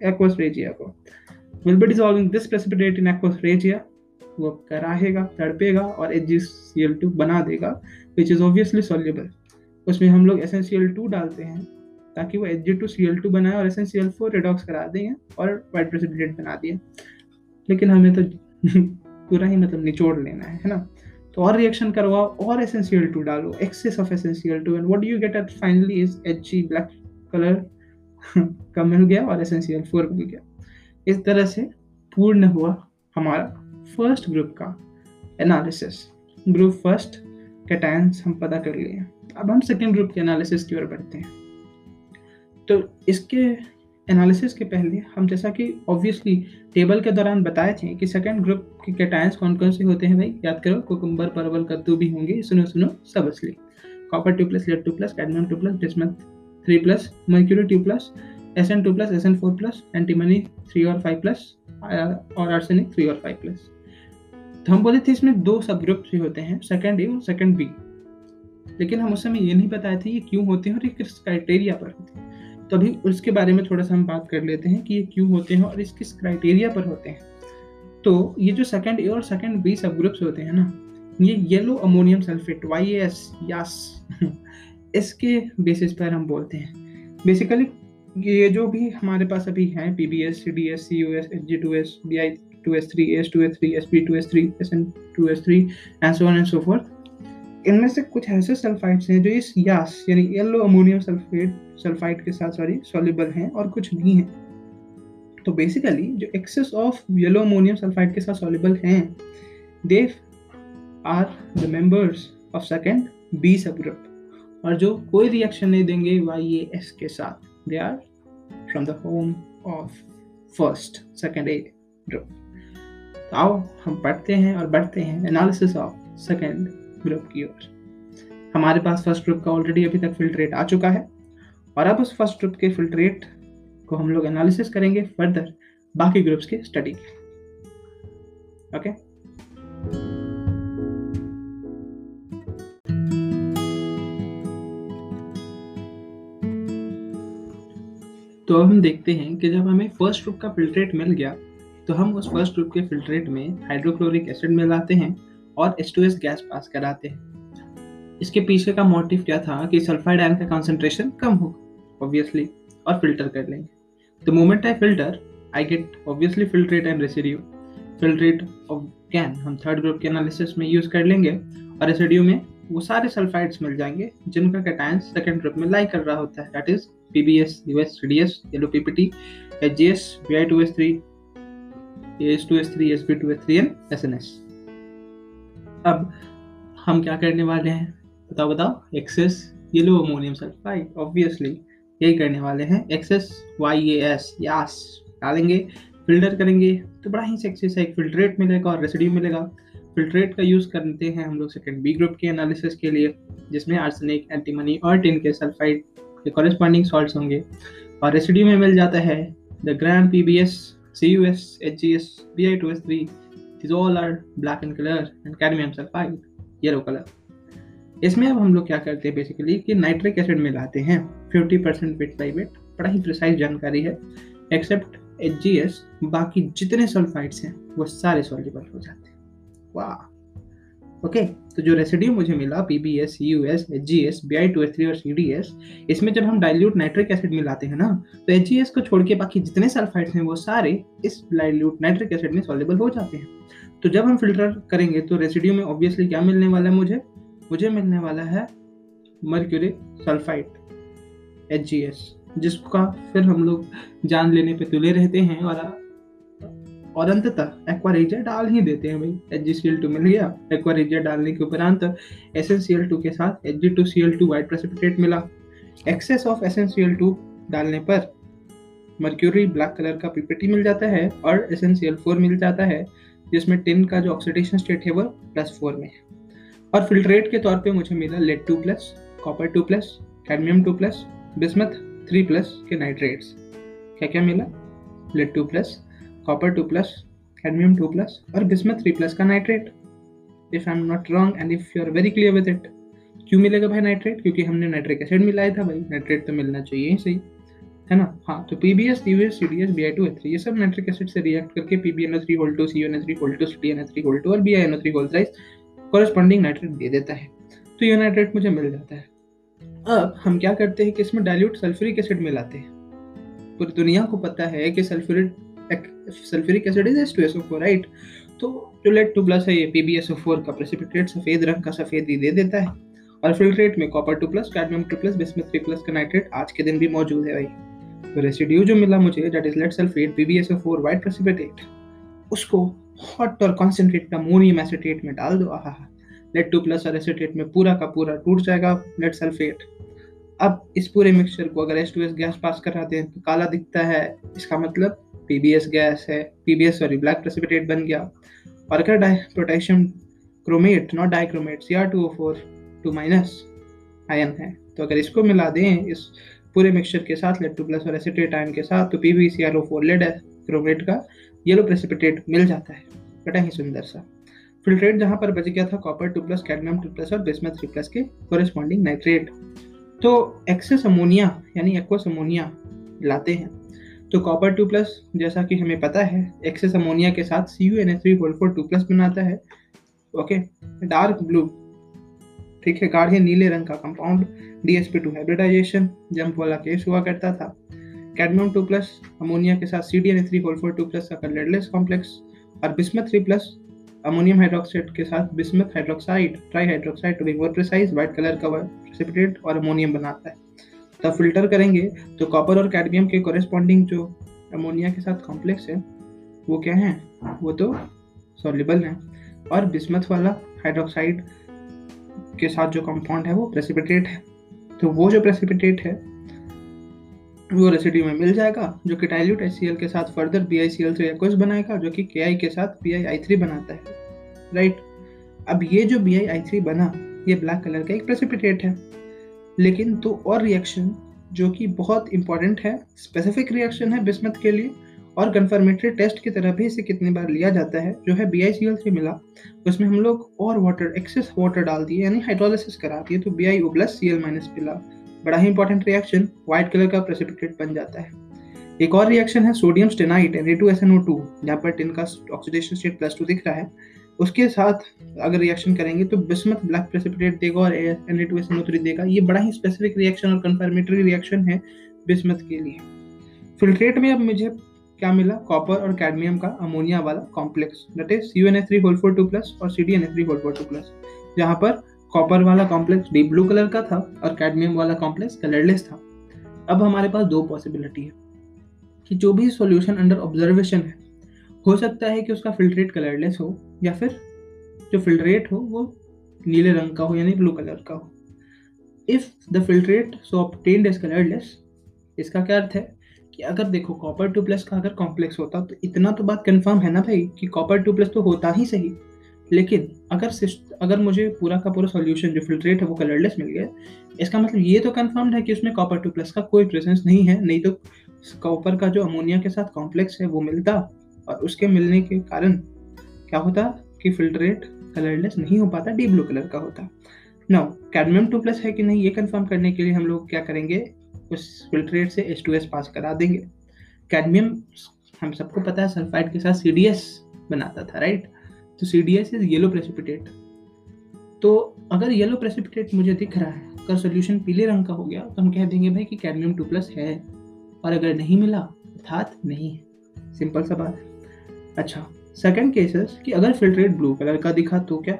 एक्वस रेजिया को। Will be dissolving this precipitate in aqua regia वो कराहेगा, तड़पेगा और H G C L two बना देगा विच इज़ ऑब्वियसली सॉल्युबल उसमें हम लोग S N C L two डालते हैं ताकि वो H G two C L two बनाए और S N C L four redox करा दें और वाइट प्रेसिपिटेट बना दिए लेकिन हमें तो पूरा ही मतलब निचोड़ लेना है है ना? तो और रिएक्शन करवाओ और S N C L two डालो excess of S N C L two and what you get at finally is H G black colour का मिल गया और S N C L four मिल गया। इस तरह से पूर्ण हुआ हमारा फ़र्स्ट ग्रुप का एनालिसिस ग्रुप फ़र्स्ट कैटायंस हम पता कर लिए। अब हम सेकेंड ग्रुप के एनालिसिस की ओर बढ़ते हैं। तो इसके एनालिसिस के पहले हम जैसा कि ऑब्वियसली टेबल के दौरान बताए थे कि सेकेंड ग्रुप के कैटायंस कौन कौन से होते हैं भाई, याद करो कुकुम्बर परवल, कद्दू भी होंगे, सुनो सुनो, सब असली। Copper two plus lead two plus cadmium two plus bismuth three plus mercury two plus S N two plus S N four plus antimony three और फाइव प्लस और आर्सेनिक थ्री और फाइव प्लस हम बोले थे इसमें दो सब group भी होते हैं सेकंड ए और सेकंड बी लेकिन हम उस समय ये नहीं बताए थे ये क्यों होते हैं और ये किस क्राइटेरिया पर होते हैं। तो अभी उसके बारे में थोड़ा सा हम बात कर लेते हैं कि ये क्यों होते हैं और इस किस क्राइटेरिया पर होते हैं। तो ये जो सेकंड ए और सेकंड बी सब ग्रुप्स होते हैं ना, ये yellow ammonium sulphate Y S यास इसके बेसिस पर हम बोलते हैं। बेसिकली ये जो भी हमारे पास अभी है P B S C D S C U S H G two S B I 2s3 as2s3 sp2s3 sn2s3 and so on and so forth इनमें से कुछ ऐसे सल्फाइड्स हैं जो इस यास, यानी येलो अमोनियम सल्फेट सल्फाइड के साथ सॉरी सॉल्युबल हैं और कुछ नहीं है। तो बेसिकली जो excess of yellow ammonium sulphide के साथ सॉल्युबल हैं they are the members of second B sub group और जो कोई रिएक्शन नहीं देंगे वाई ए एस के साथ they are from the home of first second A group आओ, हम पढ़ते हैं और बढ़ते हैं। एनालिसिस ऑफ़ सेकेंड ग्रुप की ओर हमारे पास फ़र्स्ट ग्रुप का ऑलरेडी अभी तक फिल्ट्रेट आ चुका है। और अब उस फ़र्स्ट ग्रुप के फिल्ट्रेट को हम लोग एनालिसिस करेंगे फर्दर बाकी ग्रुप्स के स्टडी के। ओके तो अब हम देखते हैं कि जब हमें फ़र्स्ट ग्रुप का फिल्ट्रेट मिल गया तो हम उस फ़र्स्ट ग्रुप के फिल्ट्रेट में हाइड्रोक्लोरिक एसिड मिलाते हैं और एस गैस पास कराते हैं। इसके पीछे का मोटिव क्या था कि सल्फाइड आयन का कॉन्सेंट्रेशन कम होगा ऑब्वियसली और फ़िल्टर कर लेंगे। The moment I filter I get obviously filtrate and residue filtrate of can हम थर्ड ग्रुप के एनालिसिस में यूज़ कर लेंगे और रेसिड्यू में वो सारे सल्फाइड्स मिल जाएँगे जिनका कैटायन सेकेंड ग्रुप में लाई कर रहा होता है। That is P B S U P B S U S C D S yellow P P T H G S बीआई2एस3 AS2S3 SP2S3 and SNS अब हम क्या करने वाले हैं? बताओ बताओ। Excess yellow ammonium sulphide obviously यही करने वाले हैं। एक्सेस वाई ए एस यास डालेंगे फ़िल्टर करेंगे तो बड़ा ही सेक्सी सा एक फिल्ट्रेट मिलेगा और रेसिड्यू मिलेगा। फिल्ट्रेट का यूज़ करते हैं हम लोग सेकेंड बी ग्रुप के एनालिसिस के लिए, जिसमें आर्सेनिक एंटीमनी और टिन के सल्फाइड के कॉरेस्पॉन्डिंग सॉल्ट्स होंगे। और रेसिड्यू में मिल जाता है the gram P B S two S three this all are black in colour and cadmium sulphide yellow colour इसमें अब हम लोग क्या करते हैं बेसिकली कि नाइट्रिक एसिड मिलाते हैं। 50 परसेंट बिट बाई बिट बड़ा ही प्रिसाइज जानकारी है। एक्सेप्ट एच जी एस बाकी जितने सल्फाइड्स हैं, वो सारे सॉल्युबल हो जाते हैं। वाह ओके तो जो रेसिड्यू मुझे मिला P B S U S H G S B I two S three और सी डी एस इसमें जब हम डाइल्यूट नाइट्रिक एसिड मिलाते हैं ना तो एच जी एस को छोड़ के बाकी जितने सल्फाइड्स हैं वो सारे इस डाइल्यूट नाइट्रिक एसिड में सॉल्युबल हो जाते हैं। तो जब हम फ़िल्टर करेंगे तो रेसिड्यू में ऑब्वियसली क्या मिलने वाला है मुझे? मुझे मिलने वाला है mercury sulphide H G S जिसका फिर हम लोग जान लेने पे तुले रहते हैं और और अंततः एक्वारेजिया डाल ही देते हैं भाई। H G C L two मिल गया। एक्वारेजिया डालने के उपरांत S N C L two के साथ H G two C L two white precipitate मिला। Excess of S N C L two डालने पर मर्क्यूरी ब्लैक कलर का पीपीटी मिल जाता है और S N C L four मिल जाता है, जिसमें टिन का जो ऑक्सीडेशन स्टेट है, वो प्लस फोर में है। और फिल्ट्रेट के तौर पे मुझे मिला lead two plus copper two plus cadmium two plus bismuth three plus के नाइट्रेट्स क्या क्या मिला? Lead two plus copper two plus cadmium two plus और बिस्मथ थ्री प्लस का nitrate if I am not wrong and if you are very clear with it क्यों मिलेगा भाई nitrate क्योंकि हमने नाइट्रिक एसिड मिलाया था भाई नाइट्रेट तो मिलना चाहिए ही सही, है ना? हाँ तो P B S T S C D S B I two H three ये सब नाइट्रिक एसिड से रिएक्ट करके P B N O three whole two C N O three whole two C D N O three whole two और B I N O three whole thrice corresponding nitrate दे देता है। तो ये nitrate मुझे मिल जाता है। अब हम क्या करते हैं कि इसमें डाइल्यूट सल्फ्यूरिक एसिड मिलाते हैं। पूरी दुनिया को पता है कि sulphuric sulphuric acid is H2SO4 right तो टू प्लस है, ये PbSO4 का प्रेसिपिटेट सफ़ेद रंग का सफ़ेद ही दे देता है। और फिल्ट्रेट में copper two plus cadmium two plus bismuth three plus का नाइट्रेट आज के दिन भी मौजूद है भाई। तो रेसिड्यू जो मिला मुझे that is sulphate PbSO4 white precipitate उसको हॉट और कॉन्सेंट्रेट अमोनियम एसिटेट में डाल दो। टू प्लस और एसिटेट में पूरा का पूरा टूट जाएगा लेड सल्फेट अब इस पूरे मिक्सचर को अगर गैस पास कराते हैं तो काला दिखता है। इसका मतलब पीबीएस गैस है P B S sorry black precipitate बन गया। और अगर potassium chromate not dichromate C R two O four two minus ion है। तो अगर इसको मिला दें, इस पूरे मिक्सचर के साथ लेड टू प्लस और एसिटेट आयन के साथ तो P B C R O four lead chromate का येलो प्रेसिपिटेट मिल जाता है। बड़ा ही सुंदर सा। फिल्ट्रेट जहाँ पर बच गया था copper two plus cadmium two plus और बिस्मथ थ्री प्लस के कोरिस्पॉन्डिंग नाइट्रेट तो एक्सेस अमोनिया यानी एक्वस अमोनिया लाते हैं। तो कॉपर टू प्लस जैसा कि हमें पता है एक्सेस अमोनिया के साथ C U N S two plus बनाता है ओके डार्क ब्लू ठीक है, गाढ़े नीले रंग का compound D S P two hybridization jump वाला केस हुआ करता था। कैडमियम टू प्लस अमोनिया के साथ C D N three whole two plus का लेडलेस कॉम्प्लेक्स और bismuth three plus ammonium hydroxide के साथ bismuth hydroxide tri hydroxide to be more precise white colour का प्रेसिपिटेट और अमोनियम बनाता है। तब फ़िल्टर करेंगे तो कॉपर और कैडमियम के कॉरेस्पॉन्डिंग जो अमोनिया के साथ कॉम्प्लेक्स है, वो क्या है? वो तो सॉल्युबल है। और बिस्मथ वाला हाइड्रोक्साइड के साथ जो कंपाउंड है, वो प्रेसिपिटेट है। तो वो जो प्रेसिपिटेट है, वो रेसिड्यू में मिल जाएगा, जो कि डाइल्यूट एच के साथ further B I C L बनाएगा, जो कि के के साथ बी आई आई थ्री बनाता है। राइट अब ये जो बी आई आई थ्री बना, ये ब्लैक कलर का एक प्रेसिपिटेट है। लेकिन दो और रिएक्शन जो कि बहुत इंपॉर्टेंट है स्पेसिफिक रिएक्शन है बिस्मथ के लिए और कन्फर्मेटरी टेस्ट की तरह भी इसे कितनी बार लिया जाता है, जो है बी सी मिला। उसमें हम लोग और वाटर एक्सेस वाटर डाल दिए, यानी हाइड्रोलिसिस करा दिए तो B I O plus C L minus मिला। बड़ा ही इंपॉर्टेंट रिएक्शन व्हाइट कलर का प्रेसिपिटेट बन जाता है। एक और रिएक्शन है sodium stannite N A two S N O two जहाँ पर टिन का ऑक्सीडेशन स्टेट प्लस टू दिख रहा है। उसके साथ अगर रिएक्शन करेंगे तो बिस्मत ब्लैक प्रेसिपिटेट देगा और एन ए टू एस देगा। ये बड़ा ही स्पेसिफिक रिएक्शन और कन्फर्मेटरी रिएक्शन है बिस्मथ के लिए। फिल्ट्रेट में अब मुझे क्या मिला? कॉपर और कैडमियम का अमोनिया वाला complex that is U N A three whole four two plus और C D N A three whole four two plus जहाँ पर कॉपर वाला कॉम्प्लेक्स डीप ब्लू कलर का था और कैडमियम वाला कॉम्प्लेक्स कलरलेस था। अब हमारे पास दो पॉसिबिलिटी है कि जो भी सॉल्यूशन अंडर ऑब्जर्वेशन है, हो सकता है कि उसका फिल्ट्रेट कलरलेस हो। या फिर जो फिल्ट्रेट हो, वो नीले रंग का हो यानी ब्लू कलर का हो। If the filtrate so obtained is colourless इसका क्या अर्थ है कि अगर देखो कॉपर टू प्लस का अगर कॉम्प्लेक्स होता तो इतना तो बात कंफर्म है ना भाई कि कॉपर टू प्लस तो होता ही सही। लेकिन अगर अगर मुझे पूरा का पूरा सॉल्यूशन जो फिल्ट्रेट है, वो कलरलेस मिल गया, इसका मतलब ये तो कंफर्म है कि उसमें कॉपर टू प्लस का कोई प्रेजेंस नहीं है, नहीं तो कॉपर का जो अमोनिया के साथ कॉम्प्लेक्स है, वो मिलता और उसके मिलने के कारण क्या होता कि फिल्ट्रेट कलरलेस नहीं हो पाता डीप ब्लू कलर का होता। नाउ कैडमियम टू प्लस है कि नहीं, ये कंफर्म करने के लिए हम लोग क्या करेंगे, उस फिल्ट्रेट से एच टू एस पास करा देंगे। कैडमियम हम सबको पता है सल्फाइड के साथ सी डी एस बनाता था राइट तो C D S is yellow precipitate तो अगर येलो प्रेसिपिटेट मुझे दिख रहा है, अगर सोल्यूशन पीले रंग का हो गया तो हम कह देंगे भाई कि कैडमियम टू प्लस है। और अगर नहीं मिला, अर्थात नहीं है। सिंपल सा बात। है अच्छा सेकंड केसेस कि अगर फिल्ट्रेट ब्लू कलर का दिखा तो क्या?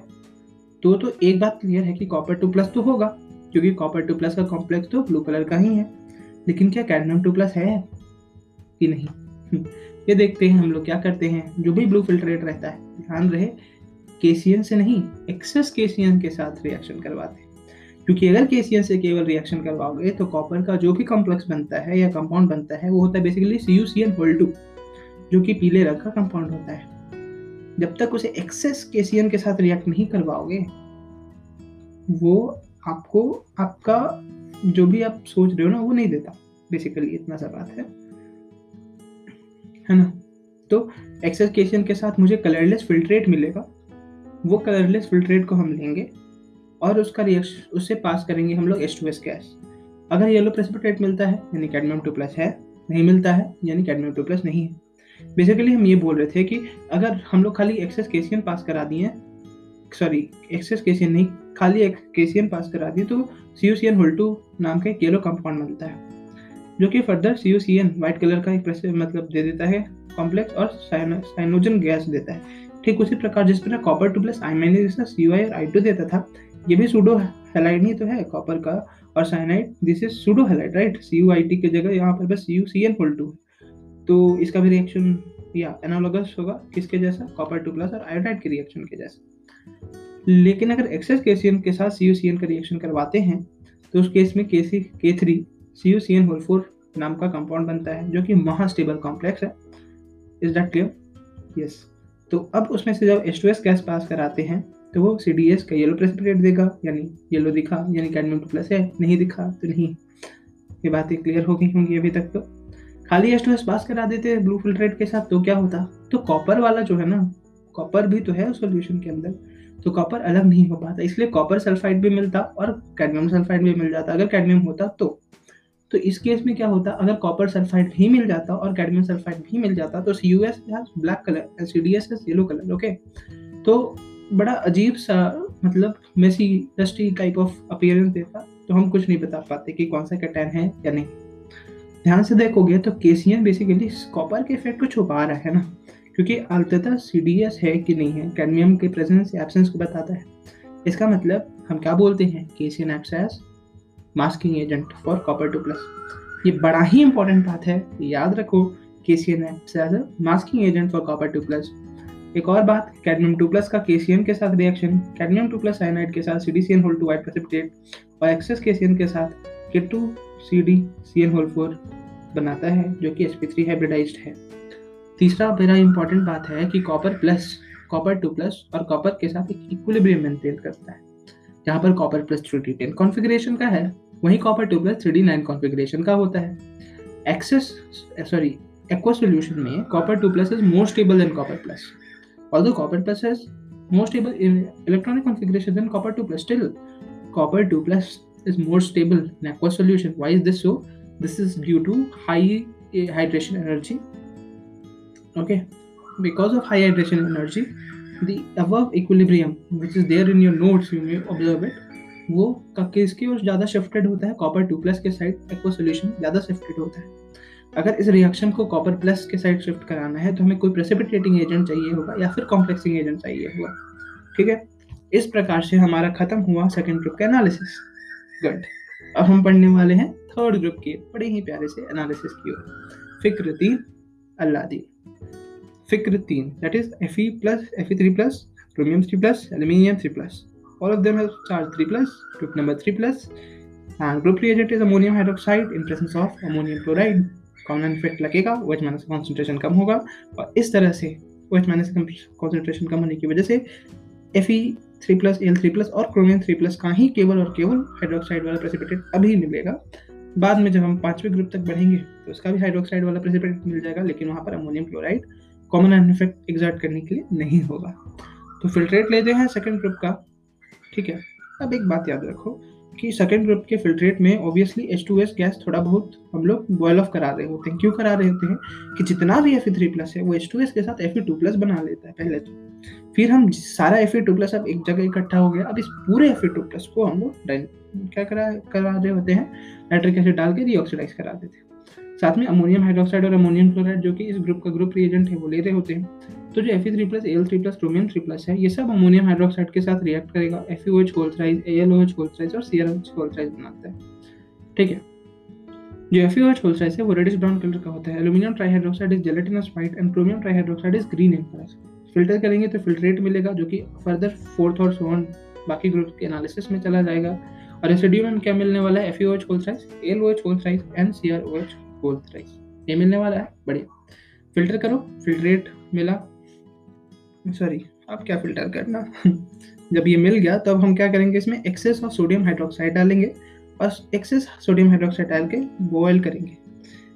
तो तो एक बात क्लियर है कि कॉपर टू प्लस तो होगा, क्योंकि कॉपर टू प्लस का कॉम्प्लेक्स तो ब्लू कलर का ही है। लेकिन क्या कैडमियम टू प्लस है? कि नहीं? ये देखते हैं हम लोग क्या करते हैं। जो भी ब्लू फिल्ट्रेट रहता है, ध्यान रहे केसियन से नहीं एक्सेस केसियन के साथ रिएक्शन करवाते हैं। क्योंकि अगर केसियन से केवल रिएक्शन करवाओगे तो कॉपर का जो भी कॉम्प्लेक्स बनता है या कंपाउंड बनता है, वो होता है basically C U C N whole two जो कि पीले रंग का कंपाउंड होता है। जब तक उसे एक्सेस केसीएन के साथ रिएक्ट नहीं करवाओगे, वो आपको आपका जो भी आप सोच रहे हो ना, वो नहीं देता। बेसिकली इतना सा बात है। है ना? तो एक्सेस केसीएन के साथ मुझे कलरलेस फिल्ट्रेट मिलेगा। वो कलरलेस फिल्ट्रेट को हम लेंगे और उसका रिएक्शन उससे पास करेंगे हम लोग एस टू एस गैस अगर येलो प्रेसिपिटेट मिलता है, यानी कैडमियम टू प्लस है, नहीं मिलता है, यानी कैडमियम टू प्लस नहीं है। बेसिकली हम ये बोल रहे थे कि अगर हम लोग खाली एक्सेस केसियन पास करा दिए सॉरी एक्सेस केसियन नहीं, खाली एक केसियन पास करा दिए तो C U C N whole two नाम का एक येलो कंपाउंड मिलता है, जो कि further C U C N white colour का एक मतलब दे देता है कॉम्प्लेक्स और साइनोजन गैस देता है। ठीक उसी प्रकार जिस तरह कॉपर टू प्लस आइमाइनाइजेशन सी यू आई और आई टू देता था, ये भी सूडो हेलाइड ही तो है कॉपर का, और cyanide this is pseudo halide right C U I T की जगह यहाँ पर बस C U C N whole two तो इसका भी रिएक्शन या एनालोगस होगा? किसके जैसा? कॉपर टू प्लस और आयोडाइड के रिएक्शन के जैसा। लेकिन अगर एक्सेस केसीएन के साथ सी यू सी एन का रिएक्शन करवाते हैं तो उस केस में K C K three C U C N whole four नाम का कंपाउंड बनता है, जो कि महास्टेबल कॉम्प्लेक्स है। इज़ दैट क्लियर यस तो अब उसमें से जब एच टू एस गैस पास कराते हैं तो वो सी डी एस का येलो प्रेसिपिटेट देगा, यानी येलो दिखा, यानी कैडमियम टू प्लस है, नहीं दिखा तो नहीं। ये बातें क्लियर हो गई होंगी अभी तक तो। खाली एस टू एस पास करा देते ब्लू फिल्ट्रेट के साथ तो क्या होता? तो कॉपर वाला जो है ना कॉपर भी तो है उस सोल्यूशन के अंदर तो कॉपर अलग नहीं हो पाता। इसलिए कॉपर सल्फाइड भी मिलता और कैडमियम सल्फाइड भी मिल जाता। अगर कैडमियम होता तो। तो इस केस में क्या होता? अगर कॉपर सल्फाइड भी मिल जाता और कैडमियम सल्फाइड भी मिल जाता तो C U S black colour C D S yellow colour okay तो बड़ा अजीब सा मतलब messy dusty type of appearance देता तो हम कुछ नहीं बता पाते कि कौन सा कैटैन है या नहीं। ध्यान से देखोगे तो केसियन बेसिकली कॉपर के इफ़ेक्ट को छुपा रहा है ना? क्योंकि अल्तता सी है कि नहीं है? कैडमियम के प्रेजेंस एब्सेंस को बताता है। इसका मतलब हम क्या बोलते हैं? KCN acts as masking agent for copper two plus ये बड़ा ही इंपॉर्टेंट बात है। याद रखो, KCN acts as masking agent for copper two plus एक और बात कैडमियम टू प्लस का केसीएन के साथ reaction cadmium two plus cyanide के साथ CDCN whole two white precipitate और एक्सेस केसीएन के साथ K two C D C N whole four बनाता है, जो कि sp3 हाइब्रिडाइज्ड है। तीसरा बड़ा इंपॉर्टेंट बात है कि copper plus copper two plus और कॉपर के साथ एक इक्विलिब्रियम मेंटेन करता है। जहाँ पर copper plus three D ten configuration का है, वहीं copper two plus three D nine configuration का होता है। एक्सेस सॉरी एक्वा सोल्यूशन में copper two plus is more stable than copper plus although copper plus has more stable electronic configuration than copper 2 plus, still copper 2 plus is more stable in aqueous solution why is this so this is due to high hydration energy okay because of high hydration energy the above equilibrium which is there in your notes you may observe it वो किसकी ओर ज़्यादा shifted होता है copper two plus के side aqua solution ज़्यादा shifted होता है अगर इस रिएक्शन को कॉपर प्लस के साइड शिफ्ट कराना है तो हमें कोई प्रेसिपिटेटिंग एजेंट चाहिए होगा या फिर कॉम्प्लेक्सिंग एजेंट चाहिए होगा ठीक है इस प्रकार से हमारा खत्म हुआ सेकेंड ग्रुप का एनालिसिस गुड अब हम पढ़ने वाले हैं थर्ड ग्रुप के, बड़े ही प्यारे से एनालिसिस की ओर। फ़िक्र तीन, अल्लाह दी फ़िक्र तीन that is Fe plus Fe three plus chromium three plus aluminium three plus all of them have charge 3 plus, group number 3 plus, and group reagent is ammonium hydroxide in presence of ammonium chloride common effect लगेगा O H minus concentration कम होगा। और इस तरह से O H minus concentration कम होने की वजह से F E three plus L three plus और क्रोमियम थ्री प्लस का ही केवल और केवल हाइड्रोक्साइड वाला प्रेसिपिटेट अभी मिलेगा बाद में जब हम पाँचवें ग्रुप तक बढ़ेंगे तो उसका भी हाइड्रोक्साइड वाला प्रेसिपिटेट मिल जाएगा, लेकिन वहाँ पर ammonium chloride common effect exert करने के लिए नहीं होगा। तो फिल्ट्रेट लेते हैं सेकेंड ग्रुप का। ठीक है? अब एक बात याद रखो कि सेकेंड ग्रुप के फिल्ट्रेट में obviously H two S gas थोड़ा बहुत हम लोग बॉयल ऑफ़ करा रहे होते हैं। क्यों करा रहे होते हैं? कि जितना भी एफ़ थ्री प्लस है, वो एच टू एस के साथ एफ़ टू प्लस बना लेता है पहले तो। फिर हम सारा एफ़ ए टू प्लस अब एक जगह इकट्ठा हो गया। अब इस पूरे एफ़ ए टू प्लस को हम लोग क्या करा करा रहे होते हैं? नाइट्रिक एसिड डाल के रीऑक्सीडाइज करा देते हैं। साथ में अमोनियम हाइड्रोक्साइड और अमोनियम क्लोराइड जो कि इस ग्रुप का ग्रुप रिएजेंट है, वो ले रहे होते हैं। तो जो F three plus L three plus chromium three plus है, ये सब अमोनियम हाइड्रोक्साइड के साथ रिएक्ट करेगा। F U H whole thrice A L O H whole thrice और सी आर एच होल्थराइज बनाता है। ठीक है? जो एफ़ यू एच होल्थराइज है, वो रेडिश ब्राउन कलर का होता है। Aluminium trihydroxide is gelatinous white and chromium trihydroxide is green in colour filter करेंगे तो फिल्ट्रेट मिलेगा, जो कि फर्दर फोर्थ और सोन बाकी ग्रुप के एनालिसिस में चला जाएगा। और रेसिड्यू में क्या मिलने वाला है? F U H whole thrice L O H whole thrice and C R O H whole thrice ये मिलने वाला है, बढ़िया। फ़िल्टर करो फिल्ट्रेट मिला। सॉरी, अब क्या फ़िल्टर करना? जब ये मिल गया, तब हम क्या करेंगे इसमें? एक्सेस ऑफ़ सोडियम हाइड्रोक्साइड डालेंगे और एक्सेस सोडियम हाइड्रोक्साइड डाल के बॉयल करेंगे।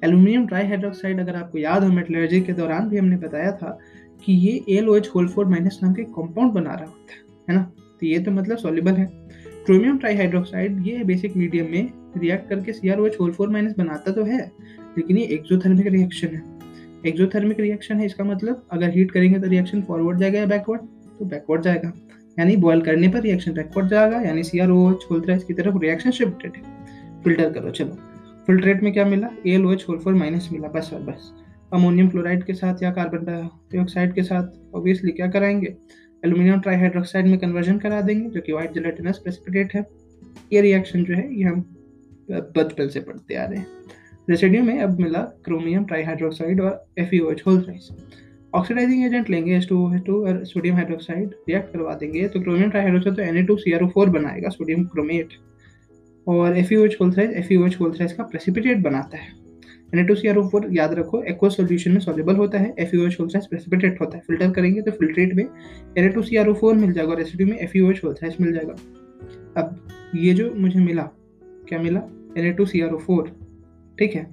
एल्यूमिनियम ट्राई हाइड्रोक्साइड अगर आपको याद हो मेटलर्जी के दौरान भी हमने बताया था कि ये L O H whole four minus नाम के कॉम्पाउंड बना रहा होता है है ना? तो ये तो मतलब सॉल्युबल है। क्रोमियम ट्राई हाइड्रोक्साइड ये बेसिक मीडियम में। रिएक्ट करके C R O H whole four minus बनाता तो है, लेकिन ये एक्सोथर्मिक रिएक्शन है। एक्सोथर्मिक रिएक्शन है, इसका मतलब अगर हीट करेंगे तो रिएक्शन फॉरवर्ड जाएगा या बैकवर्ड तो बैकवर्ड जाएगा। यानी बॉयल करने पर रिएक्शन बैकवर्ड जाएगा, यानी C R O H whole की तरफ़ रिएक्शन शिफ्टेड है। फ़िल्टर करो, चलो। फिल्ट्रेट में क्या मिला? L O H whole four minus मिला, बस और बस। अमोनियम क्लोराइड के साथ या कार्बन डाइऑक्साइड के साथ ऑब्वियसली क्या कराएँगे? एल्यूमिनियम ट्राईहाइड्रोक्साइड में कन्वर्जन करा देंगे, जो कि व्हाइट जेलेटिनस प्रेसिपिटेट है। ये रिएक्शन जो है, ये हम बचपन से पढ़ते आ रहे हैं। रेसिड्यू में अब मिला क्रोमियम ट्राईहाइड्रोक्साइड और F whole thrice oxidizing agent लेंगे एस टू टू और सोडियम हाइड्रोक्साइड रिएक्ट करवा देंगे। तो क्रोमियम ट्राईहाइड्रोक्साइड तो N A two C R O four बनाएगा सोडियम क्रोमेट और F whole whole thrice F whole thrice का प्रेसिपिटेट बनाता है। एन आर फोर याद रखो एक्वा सोल्यूशन में सॉल्युबल होता है एफ़ होल्थराइज प्रेसिपिटेट होता है। फ़िल्टर करेंगे तो फिल्ट्रेट में N two C R four मिल जाएगा और रेसिड्यू में एफ़ होल्थराइज मिल जाएगा। अब ये जो मुझे मिला, क्या मिला? N two C R four ठीक है?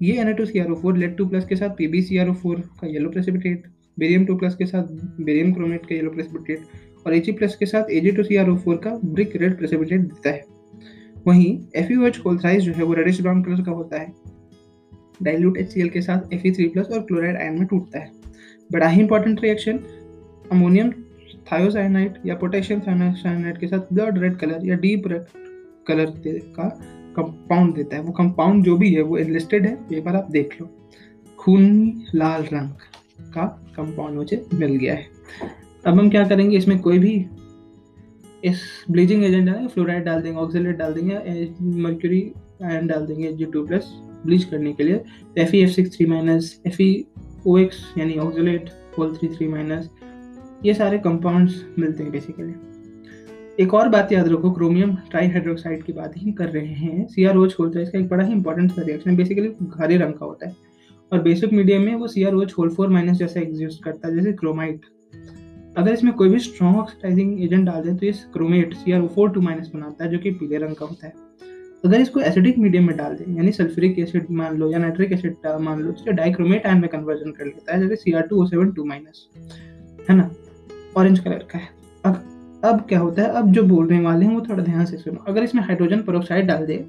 ये N two C R O four lead two plus के साथ P B C R O four का yellow precipitate barium two plus के साथ बेरियम क्रोमेट का येलो प्रेसिपिटेट और एच प्लस के साथ A G two C R O four का ब्रिक रेड प्रेसिपिटेट देता है। वहीं एफ़ यू एच जो है वो रेडिश ब्राउन कलर का होता है। डाइल्यूट एच सी एल के साथ एफ़ थ्री प्लस और क्लोराइड आयन में टूटता है। बड़ा ही इंपॉर्टेंट रिएक्शन अमोनियम थायोसाइनाइड या पोटेशियम साइनाइड के साथ ब्लड रेड कलर या डीप रेड कलर का कंपाउंड देता है। वो कंपाउंड जो भी है, वो एनलिस्टेड है एक बार आप देख लो। खूनी लाल रंग का कंपाउंड मुझे मिल गया है। अब हम क्या करेंगे, इसमें कोई भी इस ब्लीचिंग एजेंट डालेंगे फ्लोराइड डाल देंगे ऑक्सीलेट डाल देंगे मर्क्यूरी आयन डाल देंगे जी टू प्लस ब्लीच करने के लिए F E F six three minus F E O X यानी oxalate whole three three minus ये सारे कंपाउंड्स मिलते हैं बेसिकली एक और बात याद रखो क्रोमियम ट्राईहाइड्रोक्साइड की बात ही कर रहे हैं. सी आर ओच होता है इसका एक बड़ा ही इंपॉर्टेंट सा रिएक्शन बेसिकली हरे रंग का होता है. और बेसिक मीडियम में वो C R O H whole four minus जैसा एग्जिस्ट करता है, जैसे क्रोमाइट अगर इसमें कोई भी स्ट्रॉन्ग ऑक्सीडाइजिंग एजेंट डाल दें तो इस chromate C R O four two minus बनाता है, जो कि पीले रंग का होता है. अगर इसको एसिडिक मीडियम में डाल दें, यानी सल्फ्यूरिक एसिड मान लो या नाइट्रिक एसिड मान लो तो डाइक्रोमेट आयन में कन्वर्जन कर लेता है, जैसे C R two O seven two minus है ना? ऑरेंज कलर का है। अब अब क्या होता है? अब जो बोलने वाले हैं, वो थोड़ा ध्यान से सुनो। अगर इसमें हाइड्रोजन पेरोक्साइड डाल दे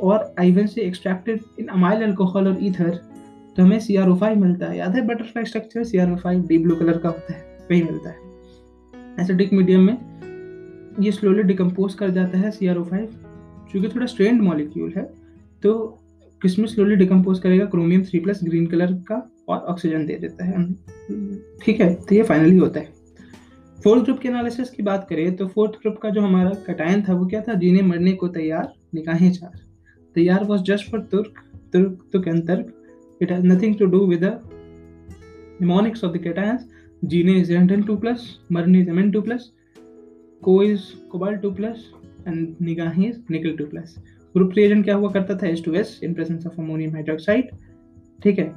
और आइवन से एक्सट्रैक्टेड इन अमाइल अल्कोहल और ईथर तो हमें सी आर ओ फाइव मिलता है। याद है? Butterfly structure C R O five D blue colour का होता है, वही मिलता है। एसिडिक मीडियम में ये स्लोली डिकम्पोज कर जाता है सी चूँकि थोड़ा स्ट्रेंड मॉलिक्यूल है तो किसमें स्लोली डिकम्पोज करेगा chromium three plus green colour का और ऑक्सीजन दे देता है। ठीक है तो ये फाइनली होता है। फोर्थ ग्रुप के एनालिसिस की बात करें तो फोर्थ ग्रुप का जो हमारा कटायन था, वो क्या था? जीने मरने को तैयार, निकाहें चार। तैयार वॉज़ जस्ट फॉर तुर्क तुर्क तुक एंड तर्क it has nothing to do with mnemonics of the cations. जीने is टू प्लस मरने is is Mn2 plus Co is cobalt 2 plus and निगाही nickel 2 plus. ग्रुप रिएजेंट क्या हुआ करता था? H2S in presence of ammonium hydroxide. ठीक है?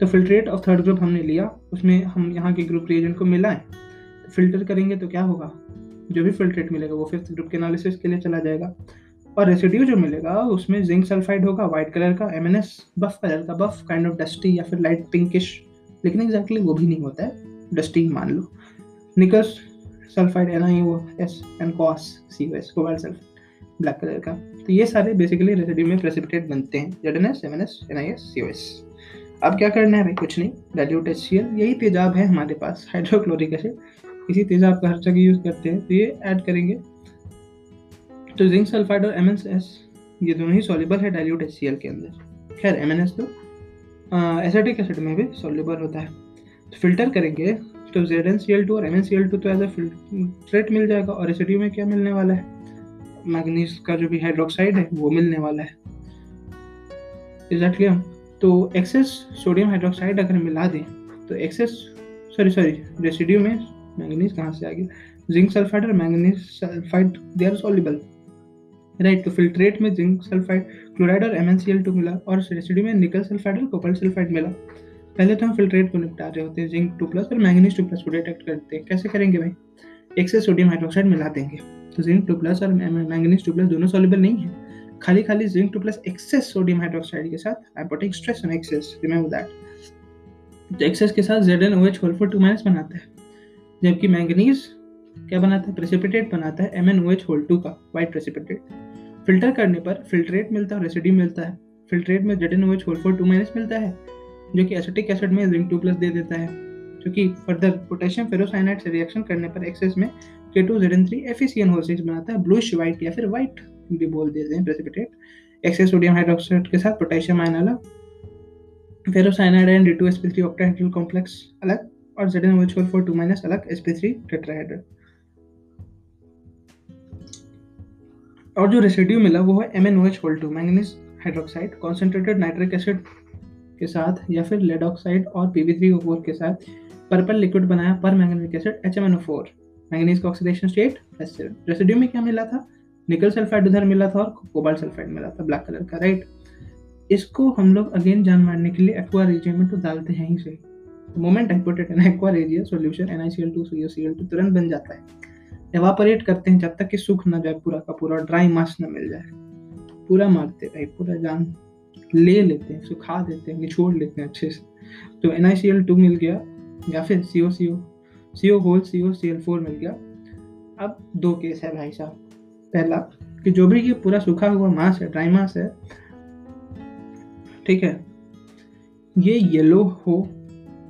तो फिल्ट्रेट ऑफ़ थर्ड ग्रुप हमने लिया। उसमें हम यहाँ के ग्रुप रिएजेंट को मिलाएँ। तो फ़िल्टर करेंगे तो क्या होगा? जो भी फिल्ट्रेट मिलेगा, वो फिफ्थ ग्रुप के एनालिसिस के लिए चला जाएगा। और रेसिड्यू जो मिलेगा, उसमें जिंक सल्फाइड होगा व्हाइट कलर का एमएनएस बफ कलर का बफ काइंड ऑफ़ डस्टी या फिर लाइट पिंकिश लेकिन एग्जैक्टली exactly वो भी नहीं होता है। डस्टी मान लो। Nickel sulphide N I O S and CoS C S cobalt sulphide black colour का। तो ये सारे बेसिकली रेसिड्यू में प्रेसिपिटेट बनते हैं। Z N S M N S N I S C S अब क्या करना है भाई? कुछ नहीं। डाइल्यूट एच सी एल यही तेजाब है हमारे पास हाइड्रोक्लोरिक एसिड इसी तेजाब का हर जगह यूज़ करते हैं। तो ये ऐड करेंगे। तो जिंक सल्फाइड और एम एन एस ये दोनों ही सॉल्युबल है डाइल्यूट एच सी एल के अंदर। खैर एम एन एस तो एसिडिक एसिड में भी सॉल्युबल होता है। तो फ़िल्टर करेंगे। तो Z N C L two और M N C L two तो एज अ फिल्ट्रेट मिल जाएगा। और एसिडियो में क्या मिलने वाला है? मैग्नीज का जो भी हाइड्रोक्साइड है, वो मिलने वाला है। इज़ दैट क्लियर तो एक्सेस सोडियम हाइड्रोक्साइड अगर मिला दें तो एक्सेस सॉरी सॉरी रेसिड्यू में मैंगनीज कहाँ से आ गया? जिंक सल्फाइड और manganese sulphide they are soluble right तो फिल्ट्रेट में जिंक सल्फाइड क्लोराइड और एम मिला, और रेसिड्यू में निकल सल्फाइड और कोपल सल्फाइड मिला। पहले तो हम फिल्ट्रेट को निपटा रहे होते हैं जिंक टू प्लस और मैंगनीज टू प्लस को डिटेक्ट करते हैं। कैसे करेंगे भाई? एक से सोडियम हाइड्रोक्साइड मिला देंगे। तो जिंक टू प्लस और मैंगनीज टू प्लस दोनों सॉल्युबल नहीं है। खाली खाली zinc two plus excess sodium hydroxide के साथ I stress on excess remember that तो एक्सेस के साथ ZnOH होल फॉर 2 माइनस बनाता है। जबकि मैंगनीज क्या बनाता है? प्रेसिपिटेट बनाता है MnOH होल 2 का व्हाइट प्रेसिपिटेट फ़िल्टर करने पर फिल्ट्रेट मिलता है रेसिड्यू मिलता है। फिल्ट्रेट में ZnOH होल फॉर 2 माइनस मिलता है। जो कि एसिटिक एसिड में जिंक 2 प्लस दे देता है क्योंकि फर्दर पोटेशियम फेरोसाइनाइड से रिएक्शन करने पर एक्सेस में K two Z K2ZN3 FeCN हो सिक्स बनाता है ब्लूइश व्हाइट या फिर व्हाइट भी बोल देते हैं प्रेसिपिटेट एक्सेस सोडियम हाइड्रोक्साइड के साथ पोटेशियम आयन अलग ferrocyanide and D2sp3 octahedral complex अलग और ZnOH4 2 माइनस अलग sp3 टेट्राहेड्रल और जो रेसिड्यू मिला वो है MnOH2 manganese hydroxide concentrated nitric acid के साथ या फिर लेड ऑक्साइड और PB3O4 के साथ पर्पल लिक्विड बनाया पर मैंगनीज एसिड HMNO4 मैंगनीज का ऑक्सीडेशन स्टेट रेसिड्यू में क्या मिला था? निकल सल्फाइड उधर मिला था और कोबाल्ट सल्फाइड मिला था ब्लैक कलर का राइट इसको हम लोग अगेन जान मारने के लिए एक्वा रीजियन में तो डालते हैं ही से moment I put it in aqua regia solution NaCl2 CuCl2 तुरंत बन जाता है। एवापोरेट करते हैं जब तक कि सूख ना जाए पूरा का पूरा ड्राई मास ना मिल जाए। पूरा मारते भाई पूरा जान ले लेते हैं सुखा देते हैं निचोड़ लेते हैं अच्छे से। तो N I C L two मिल गया, या फिर C O C O C O whole C O C L four मिल गया। अब दो केस है भाई साहब। पहला, कि जो भी ये पूरा सूखा हुआ मास है ड्राई मास है, ठीक है, ये येलो हो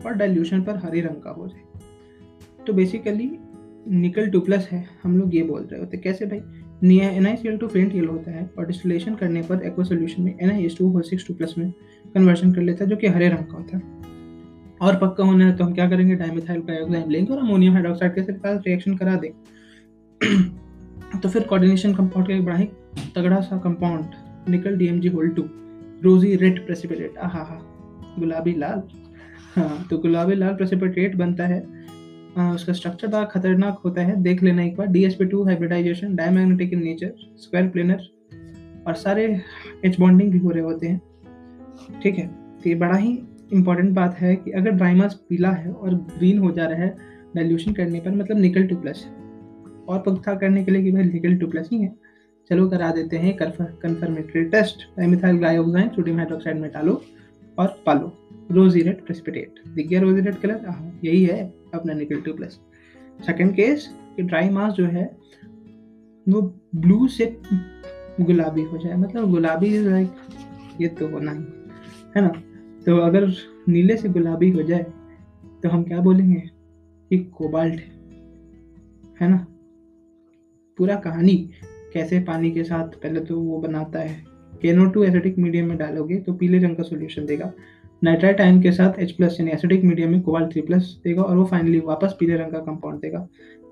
और डाइल्यूशन पर हरे रंग का हो जाए। तो बेसिकली निकल टू प्लस है, हम लोग ये बोल रहे होते। कैसे भाई? N I C L two faint yellow होता है, और डिस्टिलेशन करने पर एक्वा सोल्यूशन में N I S two six two plus में कन्वर्शन कर लेता है, जो कि हरे रंग का होता है। और पक्का होना है तो हम क्या करेंगे? डाइमिथाइल डाइऑक्साइड लेंगे और अमोनियम हाइड्रोक्साइड के साथ रिएक्शन करा दें। तो फिर कोऑर्डिनेशन कंपाउंड का एक बड़ा ही तगड़ा सा compound nickel D M DMG whole two rosy red precipitate आहा हा गुलाबी लाल। हाँ तो गुलाबी लाल प्रेसिपिटेट बनता है। उसका स्ट्रक्चर बड़ा खतरनाक होता है। देख लेना एक बार। D S P two hybridization diamagnetic in nature square planar और सारे एच बॉन्डिंग भी हो रहे होते हैं। ठीक है? तो ये बड़ा ही इंपॉर्टेंट बात है कि अगर ड्राइमास पीला है और ग्रीन हो जा रहा है डाइल्यूशन करने पर मतलब निकल टू प्लस और पक्का करने के लिए कि भाई निकल टू प्लस ही है। चलो करा देते हैं confirmatory test dimethyl glyoxime sodium hydroxide में डालो और पालो। रोजी रेड प्रेसिपिटेट दिख गया रोजी रेड कलर हाँ यही है। अपना टू प्लस सेकेंड केस कि ड्राई मास जो है, वो ब्लू से गुलाबी हो जाए। मतलब गुलाबी लाइक ये तो होना ही, है ना? तो अगर नीले से गुलाबी हो जाए तो हम क्या बोलेंगे? कि कोबाल्ट है है ना? पूरा कहानी कैसे पानी के साथ, पहले तो वो बनाता है। केनो टू एसिडिक मीडियम में डालोगे तो पीले रंग का सोल्यूशन देगा। नाइट्राइट आयन के साथ H प्लस यानी एसिडिक मीडियम में कोबाल्ट थ्री प्लस देगा और वो फाइनली वापस पीले रंग का कंपाउंड देगा।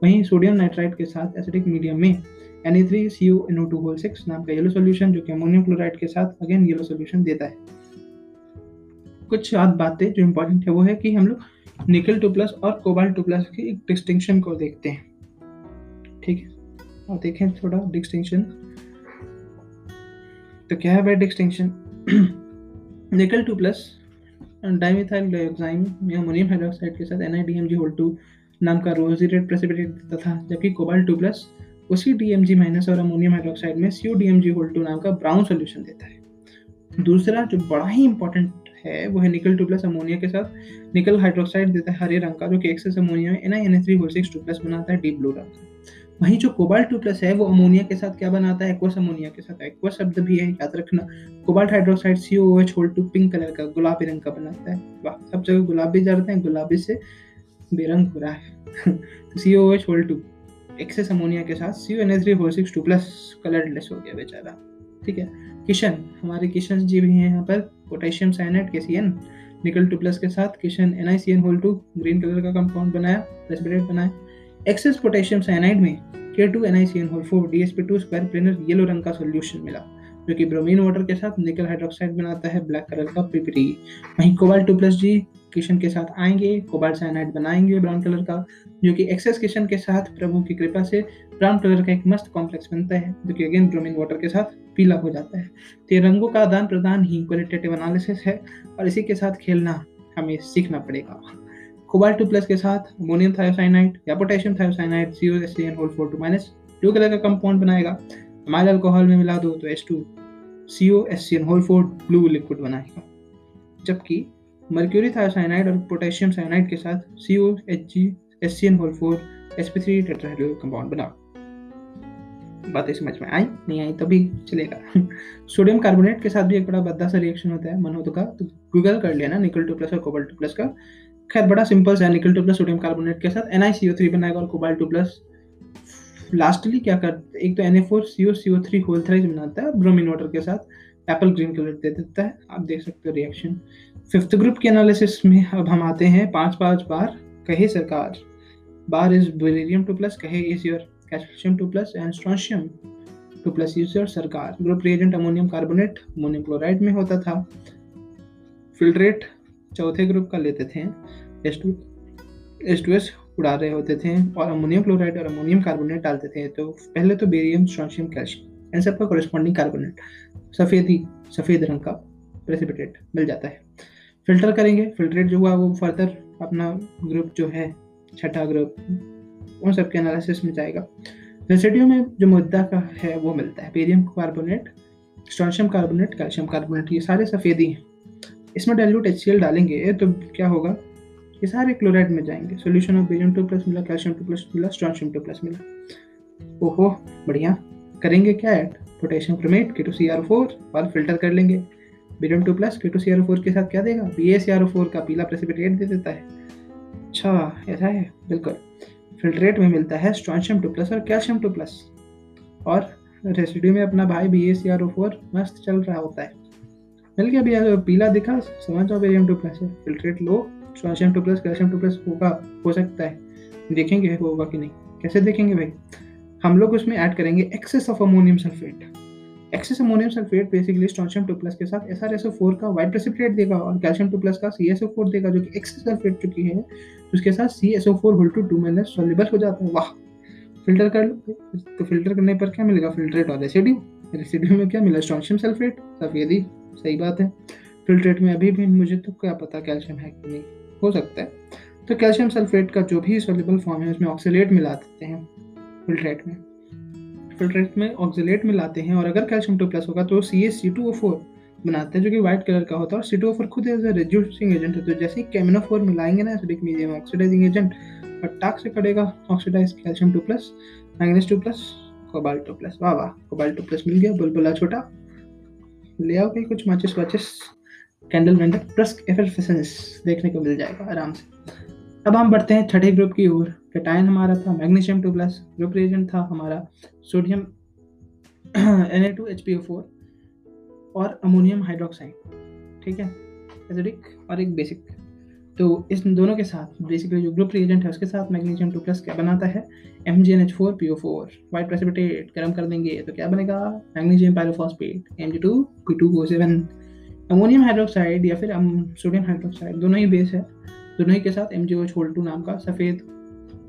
वहीं सोडियम नाइट्राइट के साथ एसिडिक मीडियम में Na3CO होल सिक्स नाम का येलो सोल्यूशन जो कि अमोनियम क्लोराइड के साथ अगेन येलो सोल्यूशन देता है। कुछ याद बातें जो इंपॉर्टेंट है वो है कि हम लोग निकल टू प्लस और कोबाल्ट टू प्लस की एक डिस्टिंक्शन को देखते हैं। ठीक है? और देखें थोड़ा डिस्टिंक्शन तो क्या है भाई distinction nickel two plus dimethyl dioxide में अमोनियम हाइड्रोक्साइड के साथ NiDMG होल टू नाम का रोजिरेट प्रेसिपिटेट देता था जबकि कोबाल्ट टू प्लस उसी डीएमजी माइनस और अमोनियम हाइड्रोक्साइड में सी डीएमजी होल टू नाम का ब्राउन सोल्यूशन देता है। दूसरा जो बड़ा ही इंपॉर्टेंट है, वो है निकल टू प्लस अमोनिया के साथ। निकल हाइड्रोक्साइड देता है हरे रंग का, जो कि एक्सेस अमोनिया में N I N S three whole six two plus बनाता है डीप ब्लू रंग वहीं जो कोबाल्ट टू प्लस है, वो अमोनिया के साथ क्या बनाता है? एक्वस अमोनिया के साथ। एक्वस शब्द भी है, याद रखना। Cobalt hydroxide C O H whole two pink colour का, गुलाबी रंग का बनाता है। वाह, सब जगह गुलाबी जाते हैं, गुलाबी से बेरंग हो रहा है। C O H whole two excess ammonia के साथ C O N three four six two plus colourless हो गया बेचारा। ठीक है? किशन, हमारे किशन जी भी हैं यहाँ पर। पोटेशियम साइनाइड के C N nickel two plus के साथ, Kishan N I C N whole two, green colour का कंपाउंड बनाया रेस्पिरेट बनाया। एक्सेस पोटेशियम साइनाइड में K two N I C N whole four D S P two square planar yellow रंग का solution मिला, जो कि ब्रोमीन वाटर के साथ निकल हाइड्रोक्साइड बनाता है ब्लैक कलर का पीपीटी वहीं कोबाल टू प्लस जी किशन के साथ आएँगे कोबाल्ट साइनाइड बनाएँगे ब्राउन कलर का, जो कि एक्सेस किशन के साथ प्रभु की कृपा से ब्राउन कलर का एक मस्त कॉम्प्लेक्स बनता है, जो कि अगेन ब्रोमीन वाटर के साथ पीला हो जाता है। तो ये रंगों का आदान प्रदान ही क्वालिटेटिव एनालिसिस है, और इसी के साथ खेलना हमें सीखना पड़ेगा। कोबाल्ट टू प्लस के साथ अमोनियम थायोसाइनाइड या potassium thiocyanate C O S C N whole four two minus blue colour का कंपाउंड बनाएगा। माइल अल्कोहल में मिला दो तो S two C O S C N whole four blue liquid बनाएगा। जबकि मर्क्यूरी थायोसाइनाइड और पोटेशियम साइनाइड के साथ C O H G S C N whole four S P three tetrahedral compound बना। बातें समझ में आई? नहीं आई तो भी चलेगा। सोडियम कार्बोनेट के साथ भी एक बड़ा बद्दा सा रिएक्शन होता है मनोद का तो गूगल कर लेना निकल टू प्लस और कोबल टू प्लस का। खैर, बड़ा सिंपल सा निकल टू प्लस सोडियम कार्बोनेट के साथ। एन थ्री बनाएगा और कोबाल टू प्लस लास्टली क्या कर, एक तो N A four C O C O three whole thrice बनाता है ब्रोमिन वाटर के साथ। एप्पल ग्रीन कलर दे देता है। आप देख सकते हो रिएक्शन फिफ्थ ग्रुप के एनालिसिस में अब हम आते हैं पाँच पाँच बार। कहे सरकार, बार इज़ बेरियम टू प्लस कहे is your calcium two plus and strontium two plus is your सरकार। Group reagent ammonium carbonate ammonium chloride में होता था। फिल्ट्रेट चौथे ग्रुप का लेते थे। S two S two S उड़ा रहे होते थे और अमोनियम क्लोराइड और अमोनियम कार्बोनेट डालते थे। तो पहले तो बेरियम स्ट्रॉन्शियम कैल्शियम, इन सब का कॉरेस्पॉन्डिंग कार्बोनेट सफ़ेदी, सफ़ेद रंग का प्रेसिपिटेट मिल जाता है। फ़िल्टर करेंगे फिल्ट्रेट जो हुआ वो फर्दर अपना ग्रुप जो है, छठा ग्रुप उन सब के एनालिसिस में जाएगा। रेसिड्यू में जो मुद्दा का है वो मिलता है, barium carbonate strontium carbonate calcium carbonate ये सारे सफ़ेदी हैं। इसमें डाइल्यूट एच डालेंगे तो क्या होगा? ये सारे क्लोराइड में जाएँगे। Solution of barium two plus मिला कैल्शियम टू प्लस मिला स्ट्रॉन्शियम टू प्लस मिला। ओहो, बढ़िया। करेंगे क्या add potassium chromate K two C R four और फ़िल्टर कर लेंगे। Barium two plus K two C R four के साथ क्या देगा? B A C R four का पीला प्रेसिपिटेट दे देता है। अच्छा ऐसा है? बिल्कुल। फिल्ट्रेट में मिलता है स्ट्रॉन्शियम टू प्लस और कैल्शियम टू प्लस और रेसिड्यू में अपना भाई B A C R O four मस्त चल रहा होता है। मिल गया भैया पीला दिखा, समझ जाओ बेरियम टू प्लस फिल्ट्रेट लो strontium two plus calcium two plus होगा, हो सकता है। देखेंगे होगा कि नहीं। कैसे देखेंगे भाई? हम लोग उसमें ऐड करेंगे excess of ammonium sulphate excess ammonium sulphate basically strontium two plus के साथ S R S O four का वाइट प्रेसिपिटेट देगा और कैल्शियम टू प्लस का सी एस ओ फोर देगा, जो कि एक्सेस सल्फेट चुकी है। उसके साथ C S O four whole two two minus soluble हो जाता है। वाह! फ़िल्टर कर लो तो फ़िल्टर करने पर क्या मिलेगा? फिल्ट्रेट और रेसिड्यू रेसिड्यू में क्या मिला? स्ट्रॉन्शियम सल्फेट सफेदी सही बात है। फिल्ट्रेट में अभी भी मुझे तो क्या पता कैल्शियम है कि नहीं। हो सकता है। तो कैल्शियम सल्फेट का जो भी सोल्यूबल फॉर्म है, उसमें ऑक्सीलेट मिला देते हैं फिल्ट्रेट में। फिल्ट्रेट में ऑक्सीलेट में लाते हैं और अगर कैल्शियम टू प्लस होगा तो C S C two O four बनाते हैं, जो कि व्हाइट कलर का होता है। और सी टू ओ फोर खुद एज ए रिड्यूसिंग एजेंट है तो जैसे ही कैमिनोफोर मिलाएँगे ना एसिडिक मीडियम ऑक्सीडाइजिंग एजेंट और टाक से करेगा oxidize calcium two plus manganese two plus cobalt two plus वाह वाह कोबाल्ट टू प्लस मिल गया, बुलबुला छोटा। ले आओ कहीं कुछ माचिस वाचिस कैंडल वेंडल प्लस एफिशिएंस देखने को मिल जाएगा आराम से। अब हम बढ़ते हैं छठे ग्रुप की ओर। कैटायन हमारा था magnesium two plus group reagent था हमारा sodium N A two H P O four और अमोनियम हाइड्रोक्साइड ठीक है? एसिडिक और एक बेसिक तो इस दोनों के साथ बेसिकली जो ग्रुप रिएजेंट है उसके साथ मैग्नीशियम टू प्लस क्या बनाता है? M G N H four P O four white precipitate गर्म कर देंगे तो क्या बनेगा? Magnesium pyrophosphate M G two P two O seven ammonium hydroxide या फिर सोडियम हाइड्रोक्साइड दोनों ही बेस है। दोनों ही के साथ एम जी ओ छोल टू नाम का सफ़ेद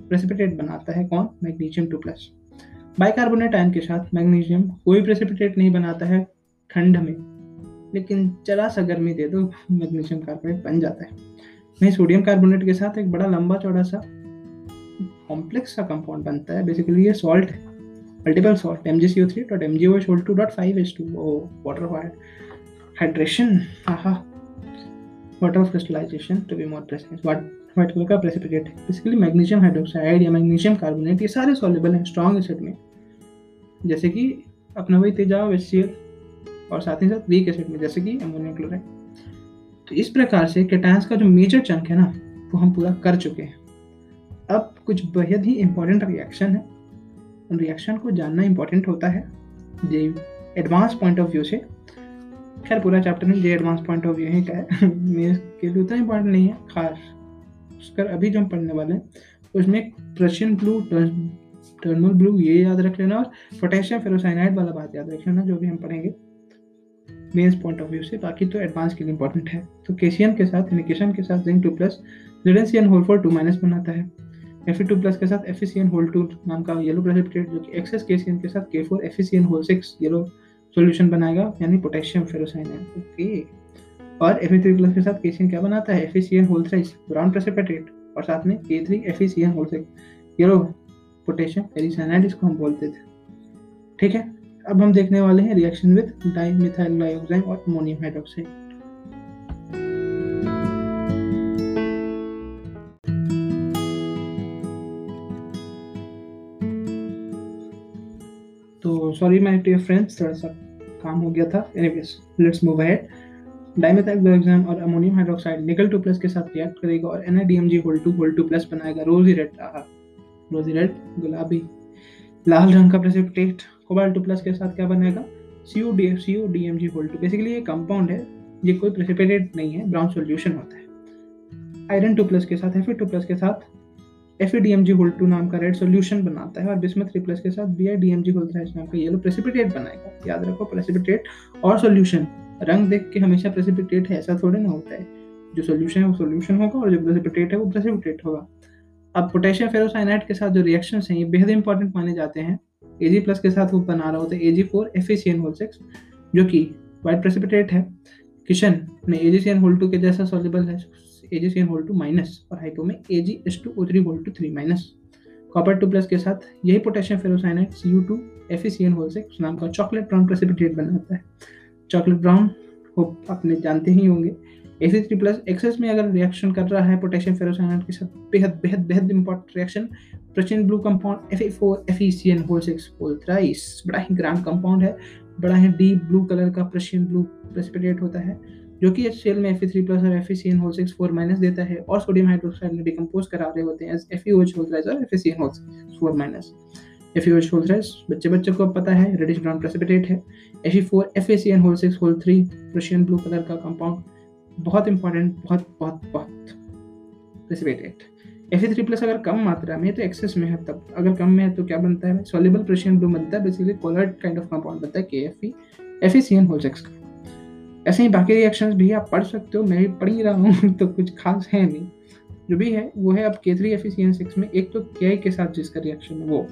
प्रेसिपिटेट बनाता है कौन? Magnesium two plus bicarbonate ion के साथ मैग्नीशियम कोई प्रेसिपिटेट नहीं बनाता है ठंड में, लेकिन चला सा गर्मी दे दो मैग्नीशियम कार्बोनेट बन जाता है। वहीं सोडियम कार्बोनेट के साथ एक बड़ा लंबा चौड़ा सा कॉम्प्लेक्स सा कंपाउंड बनता है। बेसिकली ये salt multiple salt M G C O three dot M G O two dot five H two water hydration हाँ water of crystallization? To be more precise. What white colour का precipitate basically magnesium hydroxide या magnesium carbonate ये सारे soluble हैं strong acid में। जैसे कि अपना वही तेजाब एच और साथ ही साथ वीक एसिड में, जैसे कि अमोनियम क्लोराइड तो इस प्रकार से केटायंस का जो मेजर चंक है ना, वो हम पूरा कर चुके हैं। अब कुछ बेहद ही इंपॉर्टेंट रिएक्शन है। उन रिएक्शन को जानना इंपॉर्टेंट होता है। J advance point of view से खैर, पूरा चैप्टर नहीं जो एडवांस पॉइंट ऑफ़ व्यू है क्या है। मेरे के लिए उतना इंपॉर्टेंट नहीं है, खास उसका अभी जो हम पढ़ने वाले हैं, उसमें प्रशियन ब्लू टर्मल ब्लू ये याद रख लेना और पोटेशियम फेरोसाइनाइड वाला बात याद रख लेना, जो भी हम पढ़ेंगे। मेन्स पॉइंट ऑफ़ व्यू से, बाकी तो एडवांस के लिए इंपॉर्टेंट है। तो केसियन के साथ इनिकेशन के साथ जिंक टू प्लस जेडेंसियन होल फोर टू माइनस बनाता है। एफ़ टू प्लस के साथ एफिसियन होल टू नाम का येलो प्रेसिपिटेट जो कि एक्सेस केसियन के साथ के फोर एफिसियन होल सिक्स येलो सॉल्यूशन बनाएगा, यानी पोटेशियम फेरोसाइनाइड ओके और एफ़ थ्री प्लस के साथ केसियन क्या बनाता है? F C whole thrice brown precipitate और साथ में K three F C N whole six yellow potassium ferricyanide इसको हम बोलते थे। ठीक है? अब हम देखने वाले हैं रिएक्शन विद डाइमिथाइल डाइऑक्साइड और अमोनियम हाइड्रोक्साइड तो सॉरी माय डियर फ्रेंड्स थोड़ा सा काम हो गया था। Anyways let's move ahead dimethyl और ammonium hydroxide nickel two plus के साथ रिएक्ट करेगा और NIDMG whole two whole two plus बनाएगा। रोजी रेड आहा। रोजी रेड गुलाबी। लाल रंग का प्रेसिपिटेट कोबाल्ट टू प्लस के साथ क्या बनेगा CO D CO DMG whole two basically ये कंपाउंड है। ये कोई प्रेसिपिटेट नहीं है ब्राउन सॉल्यूशन होता है। आयरन टू प्लस के साथ एफ़ टू प्लस के साथ F E D M G whole two नाम का रेड सोल्यूशन बनाता है और बिस्मथ थ्री प्लस के साथ B I D M G whole thrice नाम का येलो प्रेसिपिटेट बनाएगा। याद रखो प्रेसिपिटेट और सोल्यूशन रंग देख के हमेशा प्रेसिपिटेट है ऐसा थोड़े ना होता है। जो सोल्यूशन है वो सोल्यूशन होगा और जो प्रेसिपिटेट है वो प्रेसिपिटेट होगा। अब पोटेशियम फेरोसाइनाइड के साथ जो रिएक्शन हैं, ये बेहद इंपॉर्टेंट माने जाते हैं। एजी प्लस के साथ वो बना रहा होता है AG four F C N whole six जो कि वाइट प्रेसिपिटेट है। किशन में एजीसीएन होल टू के जैसा सॉल्युबल है। एजीसीएन होल टू माइनस और हाइपो में AG S two O three whole two three minus copper two plus के साथ यही potassium ferrocyanide C U two F E C N whole six नाम का चॉकलेट ब्राउन प्रेसिपिटेट बनाता है। Chocolate brown को आपने जानते ही होंगे। A C three plus excess में अगर रिएक्शन कर रहा है पोटेशियम फेरोसाइनाइड के साथ, बेहद बेहद बेहद important reaction Prussian blue compound F E four F E C N whole six whole thrice बड़ा ही ग्रांड कंपाउंड है। बड़ा ही डीप ब्लू कलर का प्रशियन ब्लू प्रेसिपिटेट होता है। जो कि एच में एफ़ थ्री प्लस और F C N whole six four minus देता है और सोडियम हाइड्रोक्साइड में डिकम्पोज करा रहे होते हैं एफ़ होल थ्राइस और F C N whole four minus F whole thrice बच्चे बच्चे को पता है रेडिश ब्राउन प्रेसिपिटेट है। F four F C N whole six whole three Russian blue colour का कंपाउंड बहुत इंपॉर्टेंट बहुत बहुत बहुत प्रेसिपिटेट एफ़ थ्री प्लस अगर कम मात्रा में तो एक्सेस में है तब। अगर कम में है तो क्या बनता है? सॉल्युबल प्रशियन ब्लू बनता है basically coloured kind of compound बनता है के F E F C N whole six का। ऐसे ही बाकी रिएक्शंस भी आप पढ़ सकते हो, मैं भी पढ़ ही रहा हूँ तो कुछ खास है नहीं। जो भी है, वो है अब के थ्री एफ़ सिक्स में, एक तो के के साथ जिसका रिएक्शन है वो,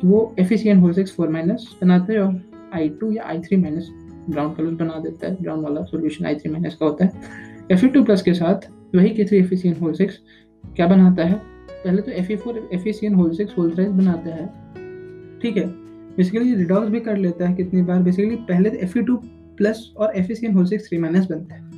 कि वो F whole six four minus बनाते हैं और आई टू या I three minus brown colour बना देता है ब्राउन वाला सोल्यूशन आई थ्री माइनस का होता है। एफ़ टू प्लस के साथ वही के थ्री एफ़ होल सिक्स क्या बनाता है? पहले तो F E four F whole six whole thrice बनाता है। ठीक है बेसिकली रिडॉक्स भी कर लेता है कितनी बार बेसिकली पहले एफ़ ई टू प्लस और F E C N whole six three minus बनता है।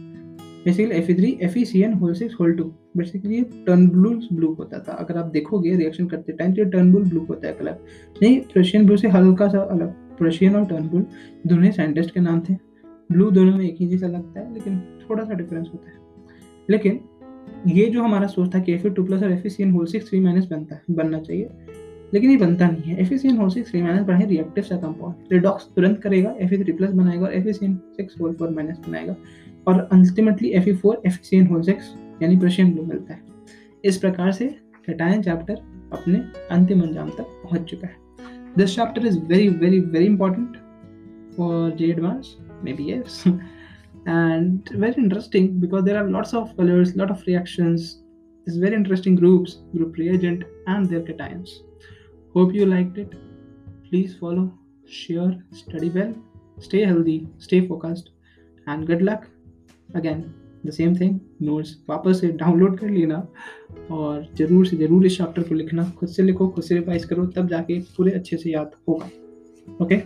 Basically F three F E C N whole six whole two basically ये टर्न ब्लू ब्लू होता था। अगर आप देखोगे रिएक्शन करते टाइम तो टर्न ब्लू ब्लू होता है कलर नहीं प्रशियन ब्लू से हल्का सा अलग। प्रशियन और टर्न ब्लू दोनों साइंटिस्ट के नाम थे। ब्लू दोनों में एक ही जैसा लगता है, लेकिन थोड़ा सा डिफरेंस होता है। लेकिन ये जो हमारा सोच था कि एफ़ टू प्लस और F C N whole six three minus बनता है, बनना चाहिए। लेकिन ये बनता नहीं है। F N six three minus बढ़े रिएक्टिव सा कंपाउंड रिडॉक्स तुरंत करेगा एफ़ थ्री प्लस बनाएगा और F N six whole four minus बनाएगा। और ultimately F E four F C N whole six यानी प्रशियन ब्लू मिलता है। इस प्रकार से कैटायन चैप्टर अपने अंतिम अंजाम तक पहुँच चुका है। This chapter is very very very important for J advance maybe yes. And very interesting because there are lots of colors, lot of reactions. It's very interesting groups, group reagent and their cations. Hope you liked it. Please follow, share, study well. Stay healthy, stay focused, and good luck. Again the same thing notes वापस से download कर लेना और ज़रूर से ज़रूर इस chapter को लिखना। खुद से लिखो, खुद से रिवाइज करो, तब जाके पूरे अच्छे से याद होगा। Okay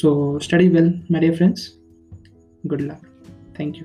so study well my dear friends good luck thank you